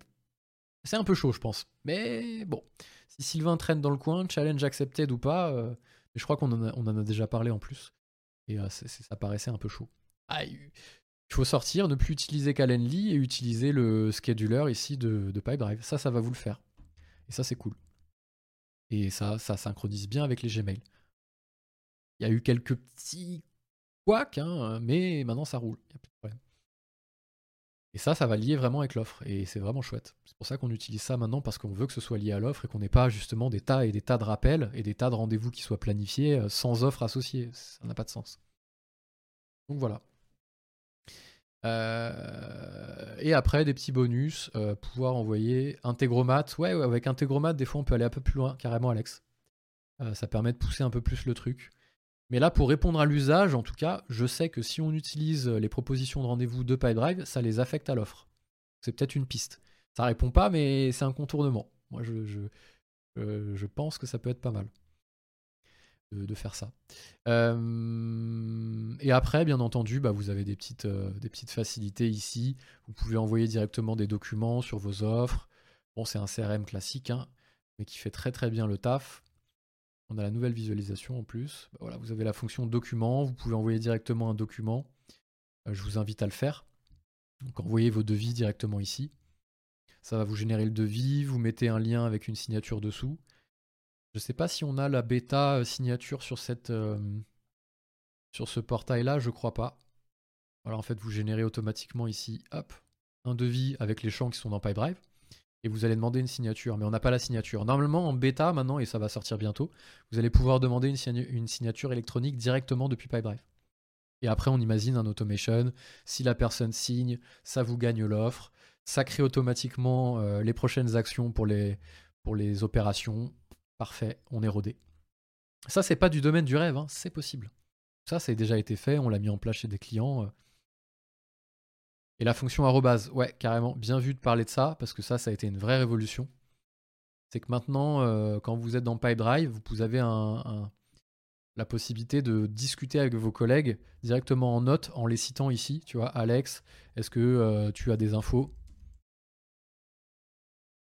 c'est un peu chaud, je pense. Mais bon, si Sylvain traîne dans le coin, challenge accepted ou pas, euh, je crois qu'on en, a déjà parlé en plus. Et euh, ça paraissait un peu chaud. Il faut sortir, ne plus utiliser Calendly et utiliser le scheduler ici de, de. Ça, ça va vous le faire. Et ça, c'est cool. Et ça, ça synchronise bien avec les Gmail. Il y a eu quelques petits couacs, hein, mais maintenant ça roule. Et ça, ça va lier vraiment avec l'offre. Et c'est vraiment chouette. C'est pour ça qu'on utilise ça maintenant, parce qu'on veut que ce soit lié à l'offre et qu'on n'ait pas justement des tas et des tas de rappels et des tas de rendez-vous qui soient planifiés euh, sans offre associée. Ça n'a pas de sens. Donc voilà. Euh, et après, des petits bonus, euh, pouvoir envoyer Integromat. Ouais, avec Integromat, des fois, on peut aller un peu plus loin, carrément, Alex. Euh, ça permet de pousser un peu plus le truc. Mais là, pour répondre à l'usage, en tout cas, je sais que si on utilise les propositions de rendez-vous de PipeDrive, ça les affecte à l'offre. C'est peut-être une piste. Ça répond pas, mais c'est un contournement. Moi, je pense que ça peut être pas mal de, faire ça. Euh, et après, bien entendu, bah, vous avez des petites, euh, des petites facilités ici. Vous pouvez envoyer directement des documents sur vos offres. Bon, c'est un CRM classique, hein, mais qui fait très très bien le taf. On a la nouvelle visualisation en plus. Bah, voilà, vous avez la fonction document. Vous pouvez envoyer directement un document. Euh, je vous invite à le faire. Donc envoyez vos devis directement ici. Ça va vous générer le devis. Vous mettez un lien avec une signature dessous. Je sais pas si on a la bêta euh, signature sur, cette, euh, sur ce portail-là, je crois pas. Voilà, en fait, vous générez automatiquement ici, hop, un devis avec les champs qui sont dans PipeDrive. Et vous allez demander une signature, mais on n'a pas la signature. Normalement, en bêta maintenant, et ça va sortir bientôt, vous allez pouvoir demander une, signature électronique directement depuis PipeDrive. Et après, on imagine un automation. Si la personne signe, ça vous gagne l'offre. Ça crée automatiquement euh, les prochaines actions pour les, pour les opérations. Parfait, on est rodé. Ça, c'est pas du domaine du rêve, hein, c'est possible. Ça, a déjà été fait, on l'a mis en place chez des clients. Euh. Et la fonction arrobase, ouais, carrément, bien vu de parler de ça, parce que ça, ça a été une vraie révolution. C'est que maintenant, euh, quand vous êtes dans PipeDrive, vous avez la possibilité de discuter avec vos collègues directement en note, en les citant ici. Tu vois, Alex, est-ce que euh, tu as des infos?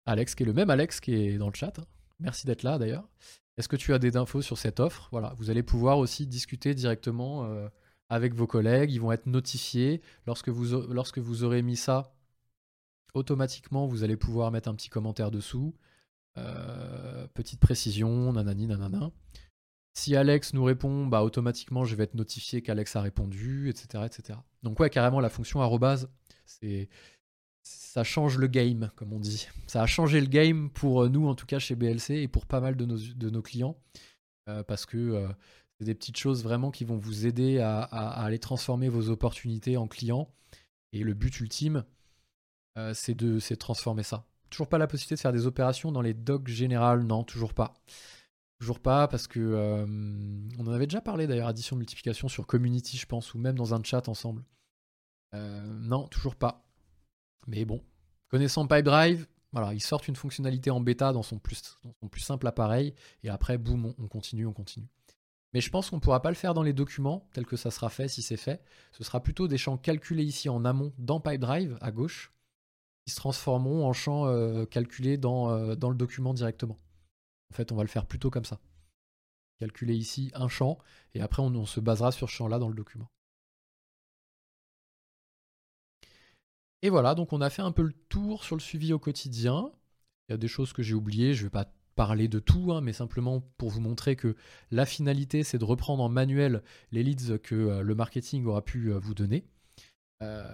Alex, qui est le même Alex qui est dans le chat. Hein. Merci d'être là d'ailleurs. Est-ce que tu as des infos sur cette offre? Voilà, vous allez pouvoir aussi discuter directement euh, avec vos collègues. Ils vont être notifiés lorsque vous, lorsque vous aurez mis ça. Automatiquement, vous allez pouvoir mettre un petit commentaire dessous. Euh, petite précision, nanani, nanana. Si Alex nous répond, bah automatiquement, je vais être notifié qu'Alex a répondu, etc., etc. Donc ouais, carrément, la fonction arrobase, c'est ça change le game, comme on dit. Ça a changé le game pour euh, nous, en tout cas chez BLC, et pour pas mal de nos, clients, euh, parce que euh, c'est des petites choses vraiment qui vont vous aider à, aller transformer vos opportunités en clients. Et le but ultime, c'est de, transformer ça. Toujours pas la possibilité de faire des opérations dans les docs générales, non, toujours pas. Toujours pas, parce que on en avait déjà parlé d'ailleurs, addition multiplication sur community, je pense, ou même dans un chat ensemble. non, toujours pas. Mais bon, connaissant PipeDrive, voilà, ils sortent une fonctionnalité en bêta dans son plus, simple appareil, et après, boum, on, continue, on continue. Mais je pense qu'on ne pourra pas le faire dans les documents, tel que ça sera fait si c'est fait. Ce sera plutôt des champs calculés ici en amont dans PipeDrive, à gauche, qui se transformeront en champs euh, calculés dans, euh, dans le document directement. En fait, on va le faire plutôt comme ça. Calculer ici un champ, et après on se basera sur ce champ-là dans le document. Et voilà, donc on a fait un peu le tour sur le suivi au quotidien. Il y a des choses que j'ai oubliées, je ne vais pas parler de tout, hein, mais simplement pour vous montrer que la finalité, c'est de reprendre en manuel les leads que euh, le marketing aura pu euh, vous donner. Euh,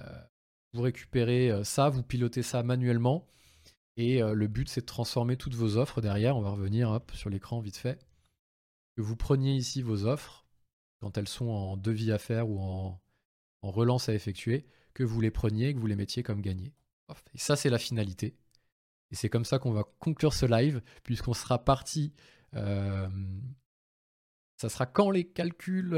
vous récupérez ça, vous pilotez ça manuellement, et le but, c'est de transformer toutes vos offres derrière. On va revenir hop, sur l'écran vite fait. Que vous preniez ici vos offres, quand elles sont en devis à faire ou en relance à effectuer, que vous les preniez, que vous les mettiez comme gagnés. Et ça, c'est la finalité. Et c'est comme ça qu'on va conclure ce live, puisqu'on sera parti euh, Ça sera quand les calculs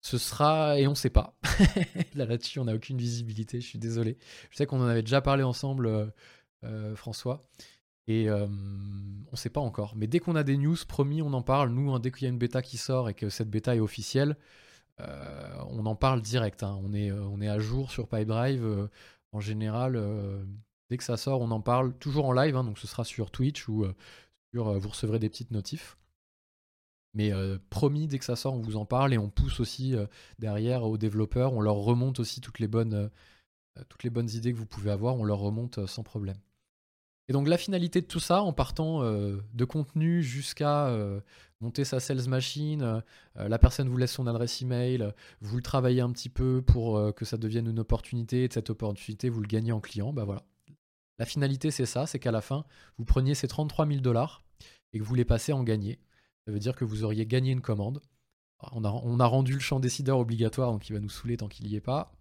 ce sera et on sait pas. [LAUGHS] Là là-dessus, on n'a aucune visibilité. Je suis désolé. Je sais qu'on en avait déjà parlé ensemble, François. Et on ne sait pas encore. Mais dès qu'on a des news, promis, on en parle. Nous, hein, dès qu'il y a une bêta qui sort et que cette bêta est officielle, on en parle direct. Hein. On, est, on est à jour sur Pipedrive. en général, dès que ça sort, on en parle toujours en live. Hein. donc ce sera sur Twitch ou sur, vous recevrez des petites notifs. Mais euh, promis, dès que ça sort, on vous en parle et on pousse aussi euh, derrière aux développeurs. On leur remonte aussi toutes les bonnes, euh, toutes les bonnes idées que vous pouvez avoir. On leur remonte sans problème. Et donc la finalité de tout ça, en partant de contenu jusqu'à monter sa sales machine, la personne vous laisse son adresse email, vous le travaillez un petit peu pour que ça devienne une opportunité, et de cette opportunité, vous le gagnez en client, bah voilà. La finalité, c'est ça, c'est qu'à la fin, vous preniez ces 33 000 dollars et que vous les passez en gagné. Ça veut dire que vous auriez gagné une commande. On a rendu le champ décideur obligatoire, donc il va nous saouler tant qu'il n'y est pas.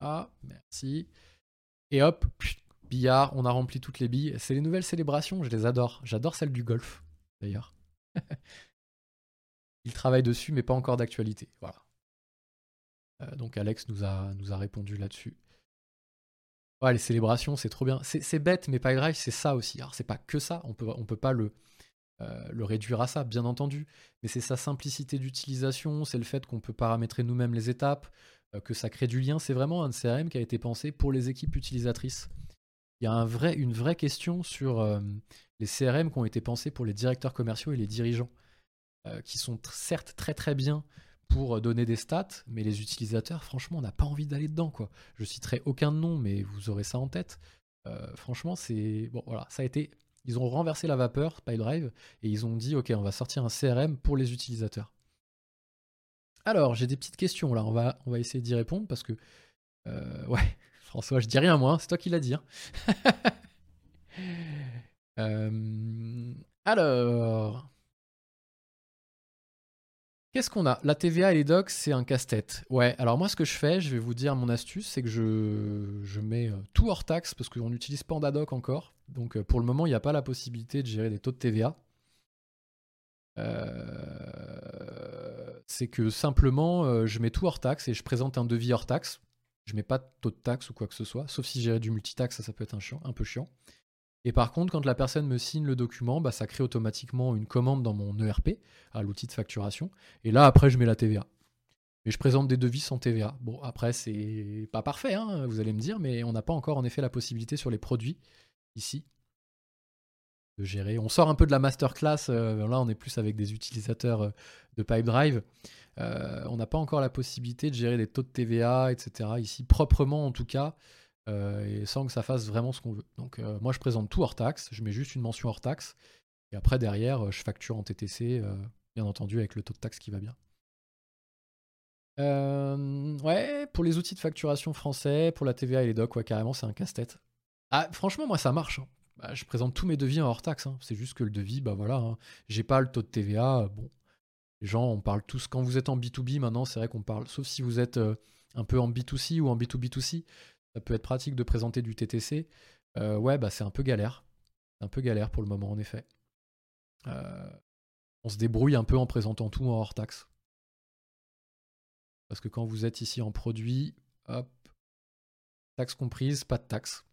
Ah, merci. Et hop, billard, on a rempli toutes les billes. C'est les nouvelles célébrations, je les adore. J'adore celle du golf, d'ailleurs. [LAUGHS] il travaille dessus, mais pas encore d'actualité. Voilà. Euh, donc Alex nous a, répondu là-dessus. Ouais, les célébrations, c'est trop bien. C'est bête, mais PyDrive, c'est ça aussi. Alors, c'est pas que ça. On peut, on peut pas le, euh, le réduire à ça, bien entendu. Mais c'est sa simplicité d'utilisation, c'est le fait qu'on peut paramétrer nous-mêmes les étapes, euh, que ça crée du lien. C'est vraiment un CRM qui a été pensé pour les équipes utilisatrices. Il y a une vraie question sur euh, les CRM qui ont été pensés pour les directeurs commerciaux et les dirigeants, qui sont certes très très bien pour donner des stats, mais les utilisateurs, franchement, on n'a pas envie d'aller dedans. Quoi. Je citerai aucun nom, mais vous aurez ça en tête. franchement, c'est bon, voilà, ça a été ils ont renversé la vapeur, PyDrive, et ils ont dit ok, on va sortir un CRM pour les utilisateurs. Alors, j'ai des petites questions là, on va, on va essayer d'y répondre parce que. Euh, ouais, François, je dis rien moi, hein, c'est toi qui l'as dit. Hein. [LAUGHS] Euh, alors. Qu'est-ce qu'on a? La TVA et les docs, c'est un casse-tête. Ouais, alors moi, ce que je fais, je vais vous dire mon astuce, c'est que je, je mets euh, tout hors taxe parce qu'on n'utilise PandaDoc encore. Donc euh, pour le moment, il n'y a pas la possibilité de gérer des taux de TVA. C'est que simplement, je mets tout hors taxe et je présente un devis hors taxe. Je mets pas de taux de taxe ou quoi que ce soit, sauf si j'ai du multitaxe, ça, ça peut être un, chiant, un peu chiant. Et par contre, quand la personne me signe le document, bah, ça crée automatiquement une commande dans mon ERP, à l'outil de facturation. Et là, après, je mets la TVA. Mais je présente des devis sans TVA. Bon, après, c'est pas parfait, hein, vous allez me dire, mais on n'a pas encore en effet la possibilité sur les produits ici de gérer. On sort un peu de la masterclass. Euh, là, on est plus avec des utilisateurs euh, de Pipedrive. Euh, on n'a pas encore la possibilité de gérer des taux de TVA, etc. Ici, proprement en tout cas. Euh, et sans que ça fasse vraiment ce qu'on veut. Donc euh, moi je présente tout hors taxe, je mets juste une mention hors taxe, et après derrière je facture en TTC, bien entendu avec le taux de taxe qui va bien. ouais, pour les outils de facturation français, pour la TVA et les docs, ouais, carrément c'est un casse-tête. Ah, franchement moi ça marche. Hein. Bah, je présente tous mes devis en hors taxe. Hein. C'est juste que le devis, bah voilà, hein. j'ai pas le taux de TVA. Bon, les gens, on parle tous. Quand vous êtes en B2B maintenant, c'est vrai qu'on parle, sauf si vous êtes un peu en B2C ou en B2B2C, ça peut être pratique de présenter du TTC. Euh, ouais, bah c'est un peu galère. Un peu galère pour le moment, en effet. Euh, on se débrouille un peu en présentant tout en hors taxe. Parce que quand vous êtes ici en produit, hop, taxe comprise, pas de taxe.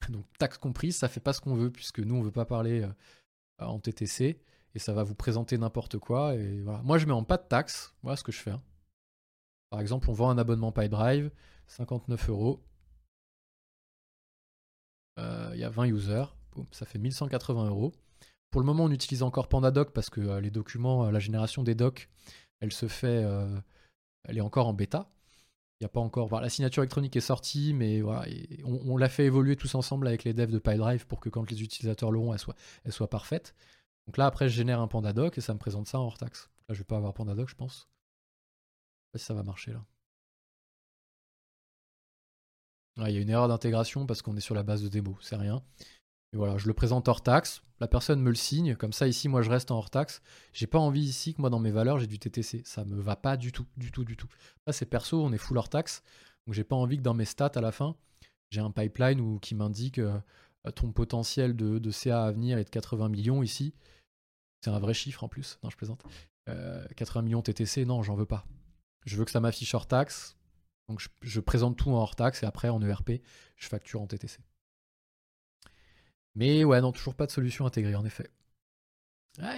[LAUGHS] Donc taxe comprise, ça fait pas ce qu'on veut, puisque nous, on veut pas parler euh, en TTC, et ça va vous présenter n'importe quoi. Et voilà. Moi, je mets en pas de taxe, voilà ce que je fais. Hein. Par exemple, on vend un abonnement PyDrive, 59 euros. Euh, il y a 20 users. ça fait 1180 euros. Pour le moment, on utilise encore PandaDoc parce que euh, les documents, euh, la génération des docs, elle se fait, elle est encore en bêta. Il a pas encore. la signature électronique est sortie, mais voilà, on, l'a fait évoluer tous ensemble avec les devs de PyDrive pour que quand les utilisateurs l'auront, elle soit, elle soit parfaite. Donc là, après, je génère un PandaDoc et ça me présente ça en hors taxe. Là, je vais pas avoir PandaDoc, je pense. Je sais pas si ça va marcher là il y a une erreur d'intégration parce qu'on est sur la base de démo, c'est rien. Voilà, je le présente hors taxe, la personne me le signe, comme ça ici moi je reste en hors taxe. J'ai pas envie ici que moi dans mes valeurs j'ai du TTC, ça me va pas du tout, du tout, du tout. Là c'est perso, on est full hors taxe, donc j'ai pas envie que dans mes stats à la fin, j'ai un pipeline qui m'indique euh, ton potentiel de, CA à venir est de 80 millions ici. C'est un vrai chiffre en plus, non je plaisante. 80 millions TTC, non, j'en veux pas. Je veux que ça m'affiche hors taxe. Donc je, présente tout en hors taxe et après en ERP, je facture en TTC. Mais ouais, non, toujours pas de solution intégrée en effet.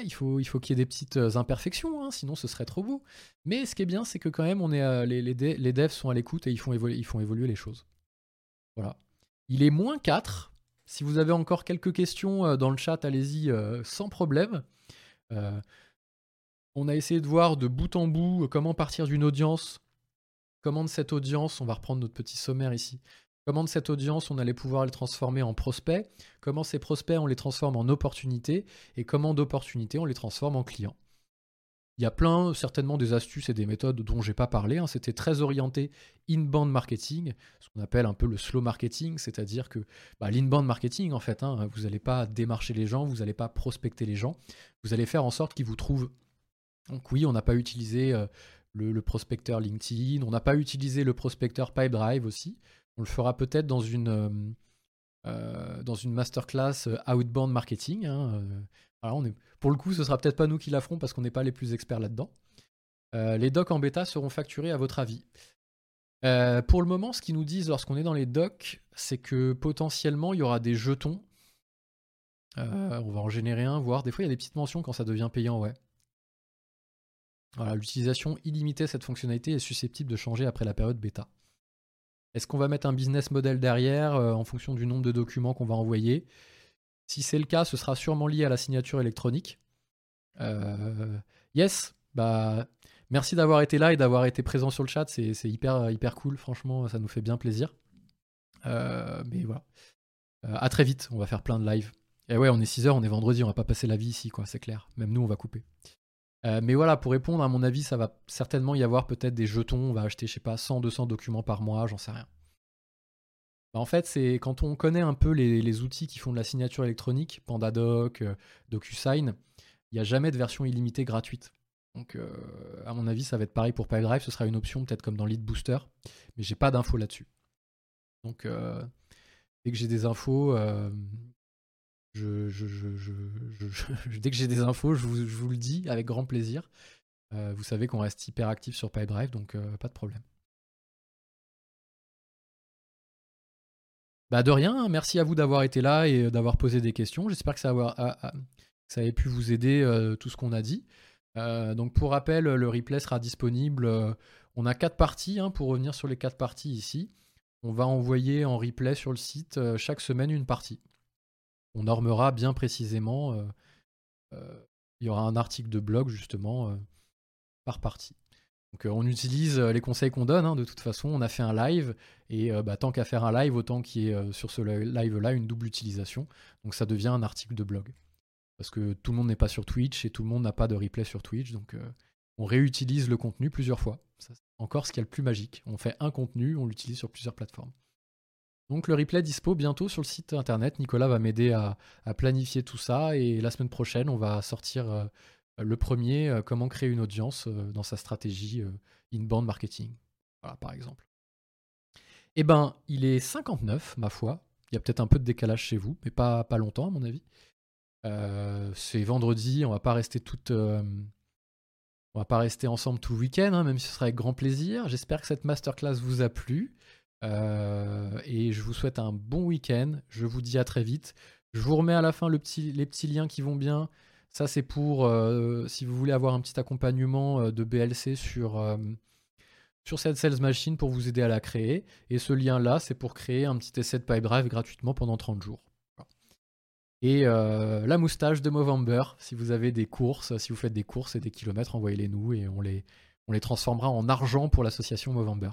il faut, il faut qu'il y ait des petites euh, imperfections, hein, sinon ce serait trop beau. Mais ce qui est bien, c'est que quand même, on est, euh, les, les, devs sont à l'écoute et ils font, évoluer, ils font évoluer les choses. Voilà. Il est moins 4. Si vous avez encore quelques questions euh, dans le chat, allez-y sans problème. on a essayé de voir de bout en bout comment partir d'une audience, comment de cette audience, on va reprendre notre petit sommaire ici, comment de cette audience on allait pouvoir les transformer en prospects, comment ces prospects on les transforme en opportunités, et comment d'opportunités on les transforme en clients? Il y a plein, certainement des astuces et des méthodes dont j'ai pas parlé. Hein. C'était très orienté in-band marketing, ce qu'on appelle un peu le slow marketing, c'est-à-dire que bah, l'in-band marketing, en fait, hein, vous n'allez pas démarcher les gens, vous n'allez pas prospecter les gens, vous allez faire en sorte qu'ils vous trouvent. Donc oui, on n'a pas utilisé euh, le, prospecteur LinkedIn, on n'a pas utilisé le prospecteur Pipedrive aussi. On le fera peut-être dans une, euh, euh, dans une masterclass outbound marketing. Hein, est, pour le coup, ce sera peut-être pas nous qui la ferons parce qu'on n'est pas les plus experts là-dedans. Euh, les docs en bêta seront facturés à votre avis. Euh, pour le moment, ce qu'ils nous disent lorsqu'on est dans les docs, c'est que potentiellement il y aura des jetons. Euh, on va en générer un, voire des fois il y a des petites mentions quand ça devient payant, ouais. Voilà, l'utilisation illimitée de cette fonctionnalité est susceptible de changer après la période bêta. Est-ce qu'on va mettre un business model derrière en fonction du nombre de documents qu'on va envoyer? Si c'est le cas, ce sera sûrement lié à la signature électronique. Euh, yes, bah merci d'avoir été là et d'avoir été présent sur le chat. C'est hyper, cool, franchement, ça nous fait bien plaisir. Euh, mais voilà. Euh, à très vite, on va faire plein de live. Et ouais, on est 6h, on est vendredi, on va pas passer la vie ici, quoi, c'est clair. Même nous, on va couper. mais voilà, pour répondre, à mon avis, ça va certainement y avoir peut-être des jetons. On va acheter, je sais pas, 100, 200 documents par mois, j'en sais rien. Bah, en fait, c'est quand on connaît un peu les, outils qui font de la signature électronique, PandaDoc, euh, DocuSign, il n'y a jamais de version illimitée gratuite. Donc, euh, à mon avis, ça va être pareil pour PipeDrive. Ce sera une option peut-être comme dans Lead Booster, mais j'ai pas d'infos là-dessus. Donc, euh, dès que j'ai des infos, je, [LAUGHS] dès que j'ai des infos, je vous, le dis avec grand plaisir. vous savez qu'on reste hyper actif sur PipeDrive, donc pas de problème. Bah de rien, hein. merci à vous d'avoir été là et euh, d'avoir posé des questions. J'espère que ça, ait pu vous aider euh, tout ce qu'on a dit. Euh, donc pour rappel, le replay sera disponible. on a quatre parties, hein, pour revenir sur les quatre parties ici. On va envoyer en replay sur le site chaque semaine une partie. On normera bien précisément. il y aura un article de blog justement par partie. Donc on utilise les conseils qu'on donne, hein, de toute façon, on a fait un live, et euh, bah, tant qu'à faire un live, autant qu'il y ait sur ce live-là une double utilisation. Donc ça devient un article de blog. Parce que tout le monde n'est pas sur Twitch et tout le monde n'a pas de replay sur Twitch, donc on réutilise le contenu plusieurs fois. Encore ce qu'il y a le plus magique. On fait un contenu, on l'utilise sur plusieurs plateformes. Donc le replay dispo bientôt sur le site internet. Nicolas va m'aider à, planifier tout ça et la semaine prochaine, on va sortir le premier, euh, comment créer une audience euh, dans sa stratégie euh, in-band marketing. Voilà, par exemple. Eh ben, il est 59, ma foi. Il y a peut-être un peu de décalage chez vous, mais pas, longtemps, à mon avis. c'est vendredi, on va pas rester toute. on va pas rester ensemble tout le week-end, hein, même si ce sera avec grand plaisir. J'espère que cette masterclass vous a plu. et je vous souhaite un bon week-end. Je vous dis à très vite. Je vous remets à la fin les petits liens qui vont bien. Ça, c'est pour euh, si vous voulez avoir un petit accompagnement euh, de BLC sur, euh, sur cette Sales Machine pour vous aider à la créer. Et ce lien-là, c'est pour créer un petit essai de Pipedrive gratuitement pendant 30 jours. Et la moustache de Movember, si vous avez des courses, si vous faites des courses et des kilomètres, envoyez-les nous et on les, on les transformera en argent pour l'association Movember.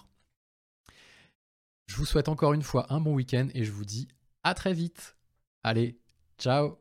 Je vous souhaite encore une fois un bon week-end et je vous dis à très vite. Allez, ciao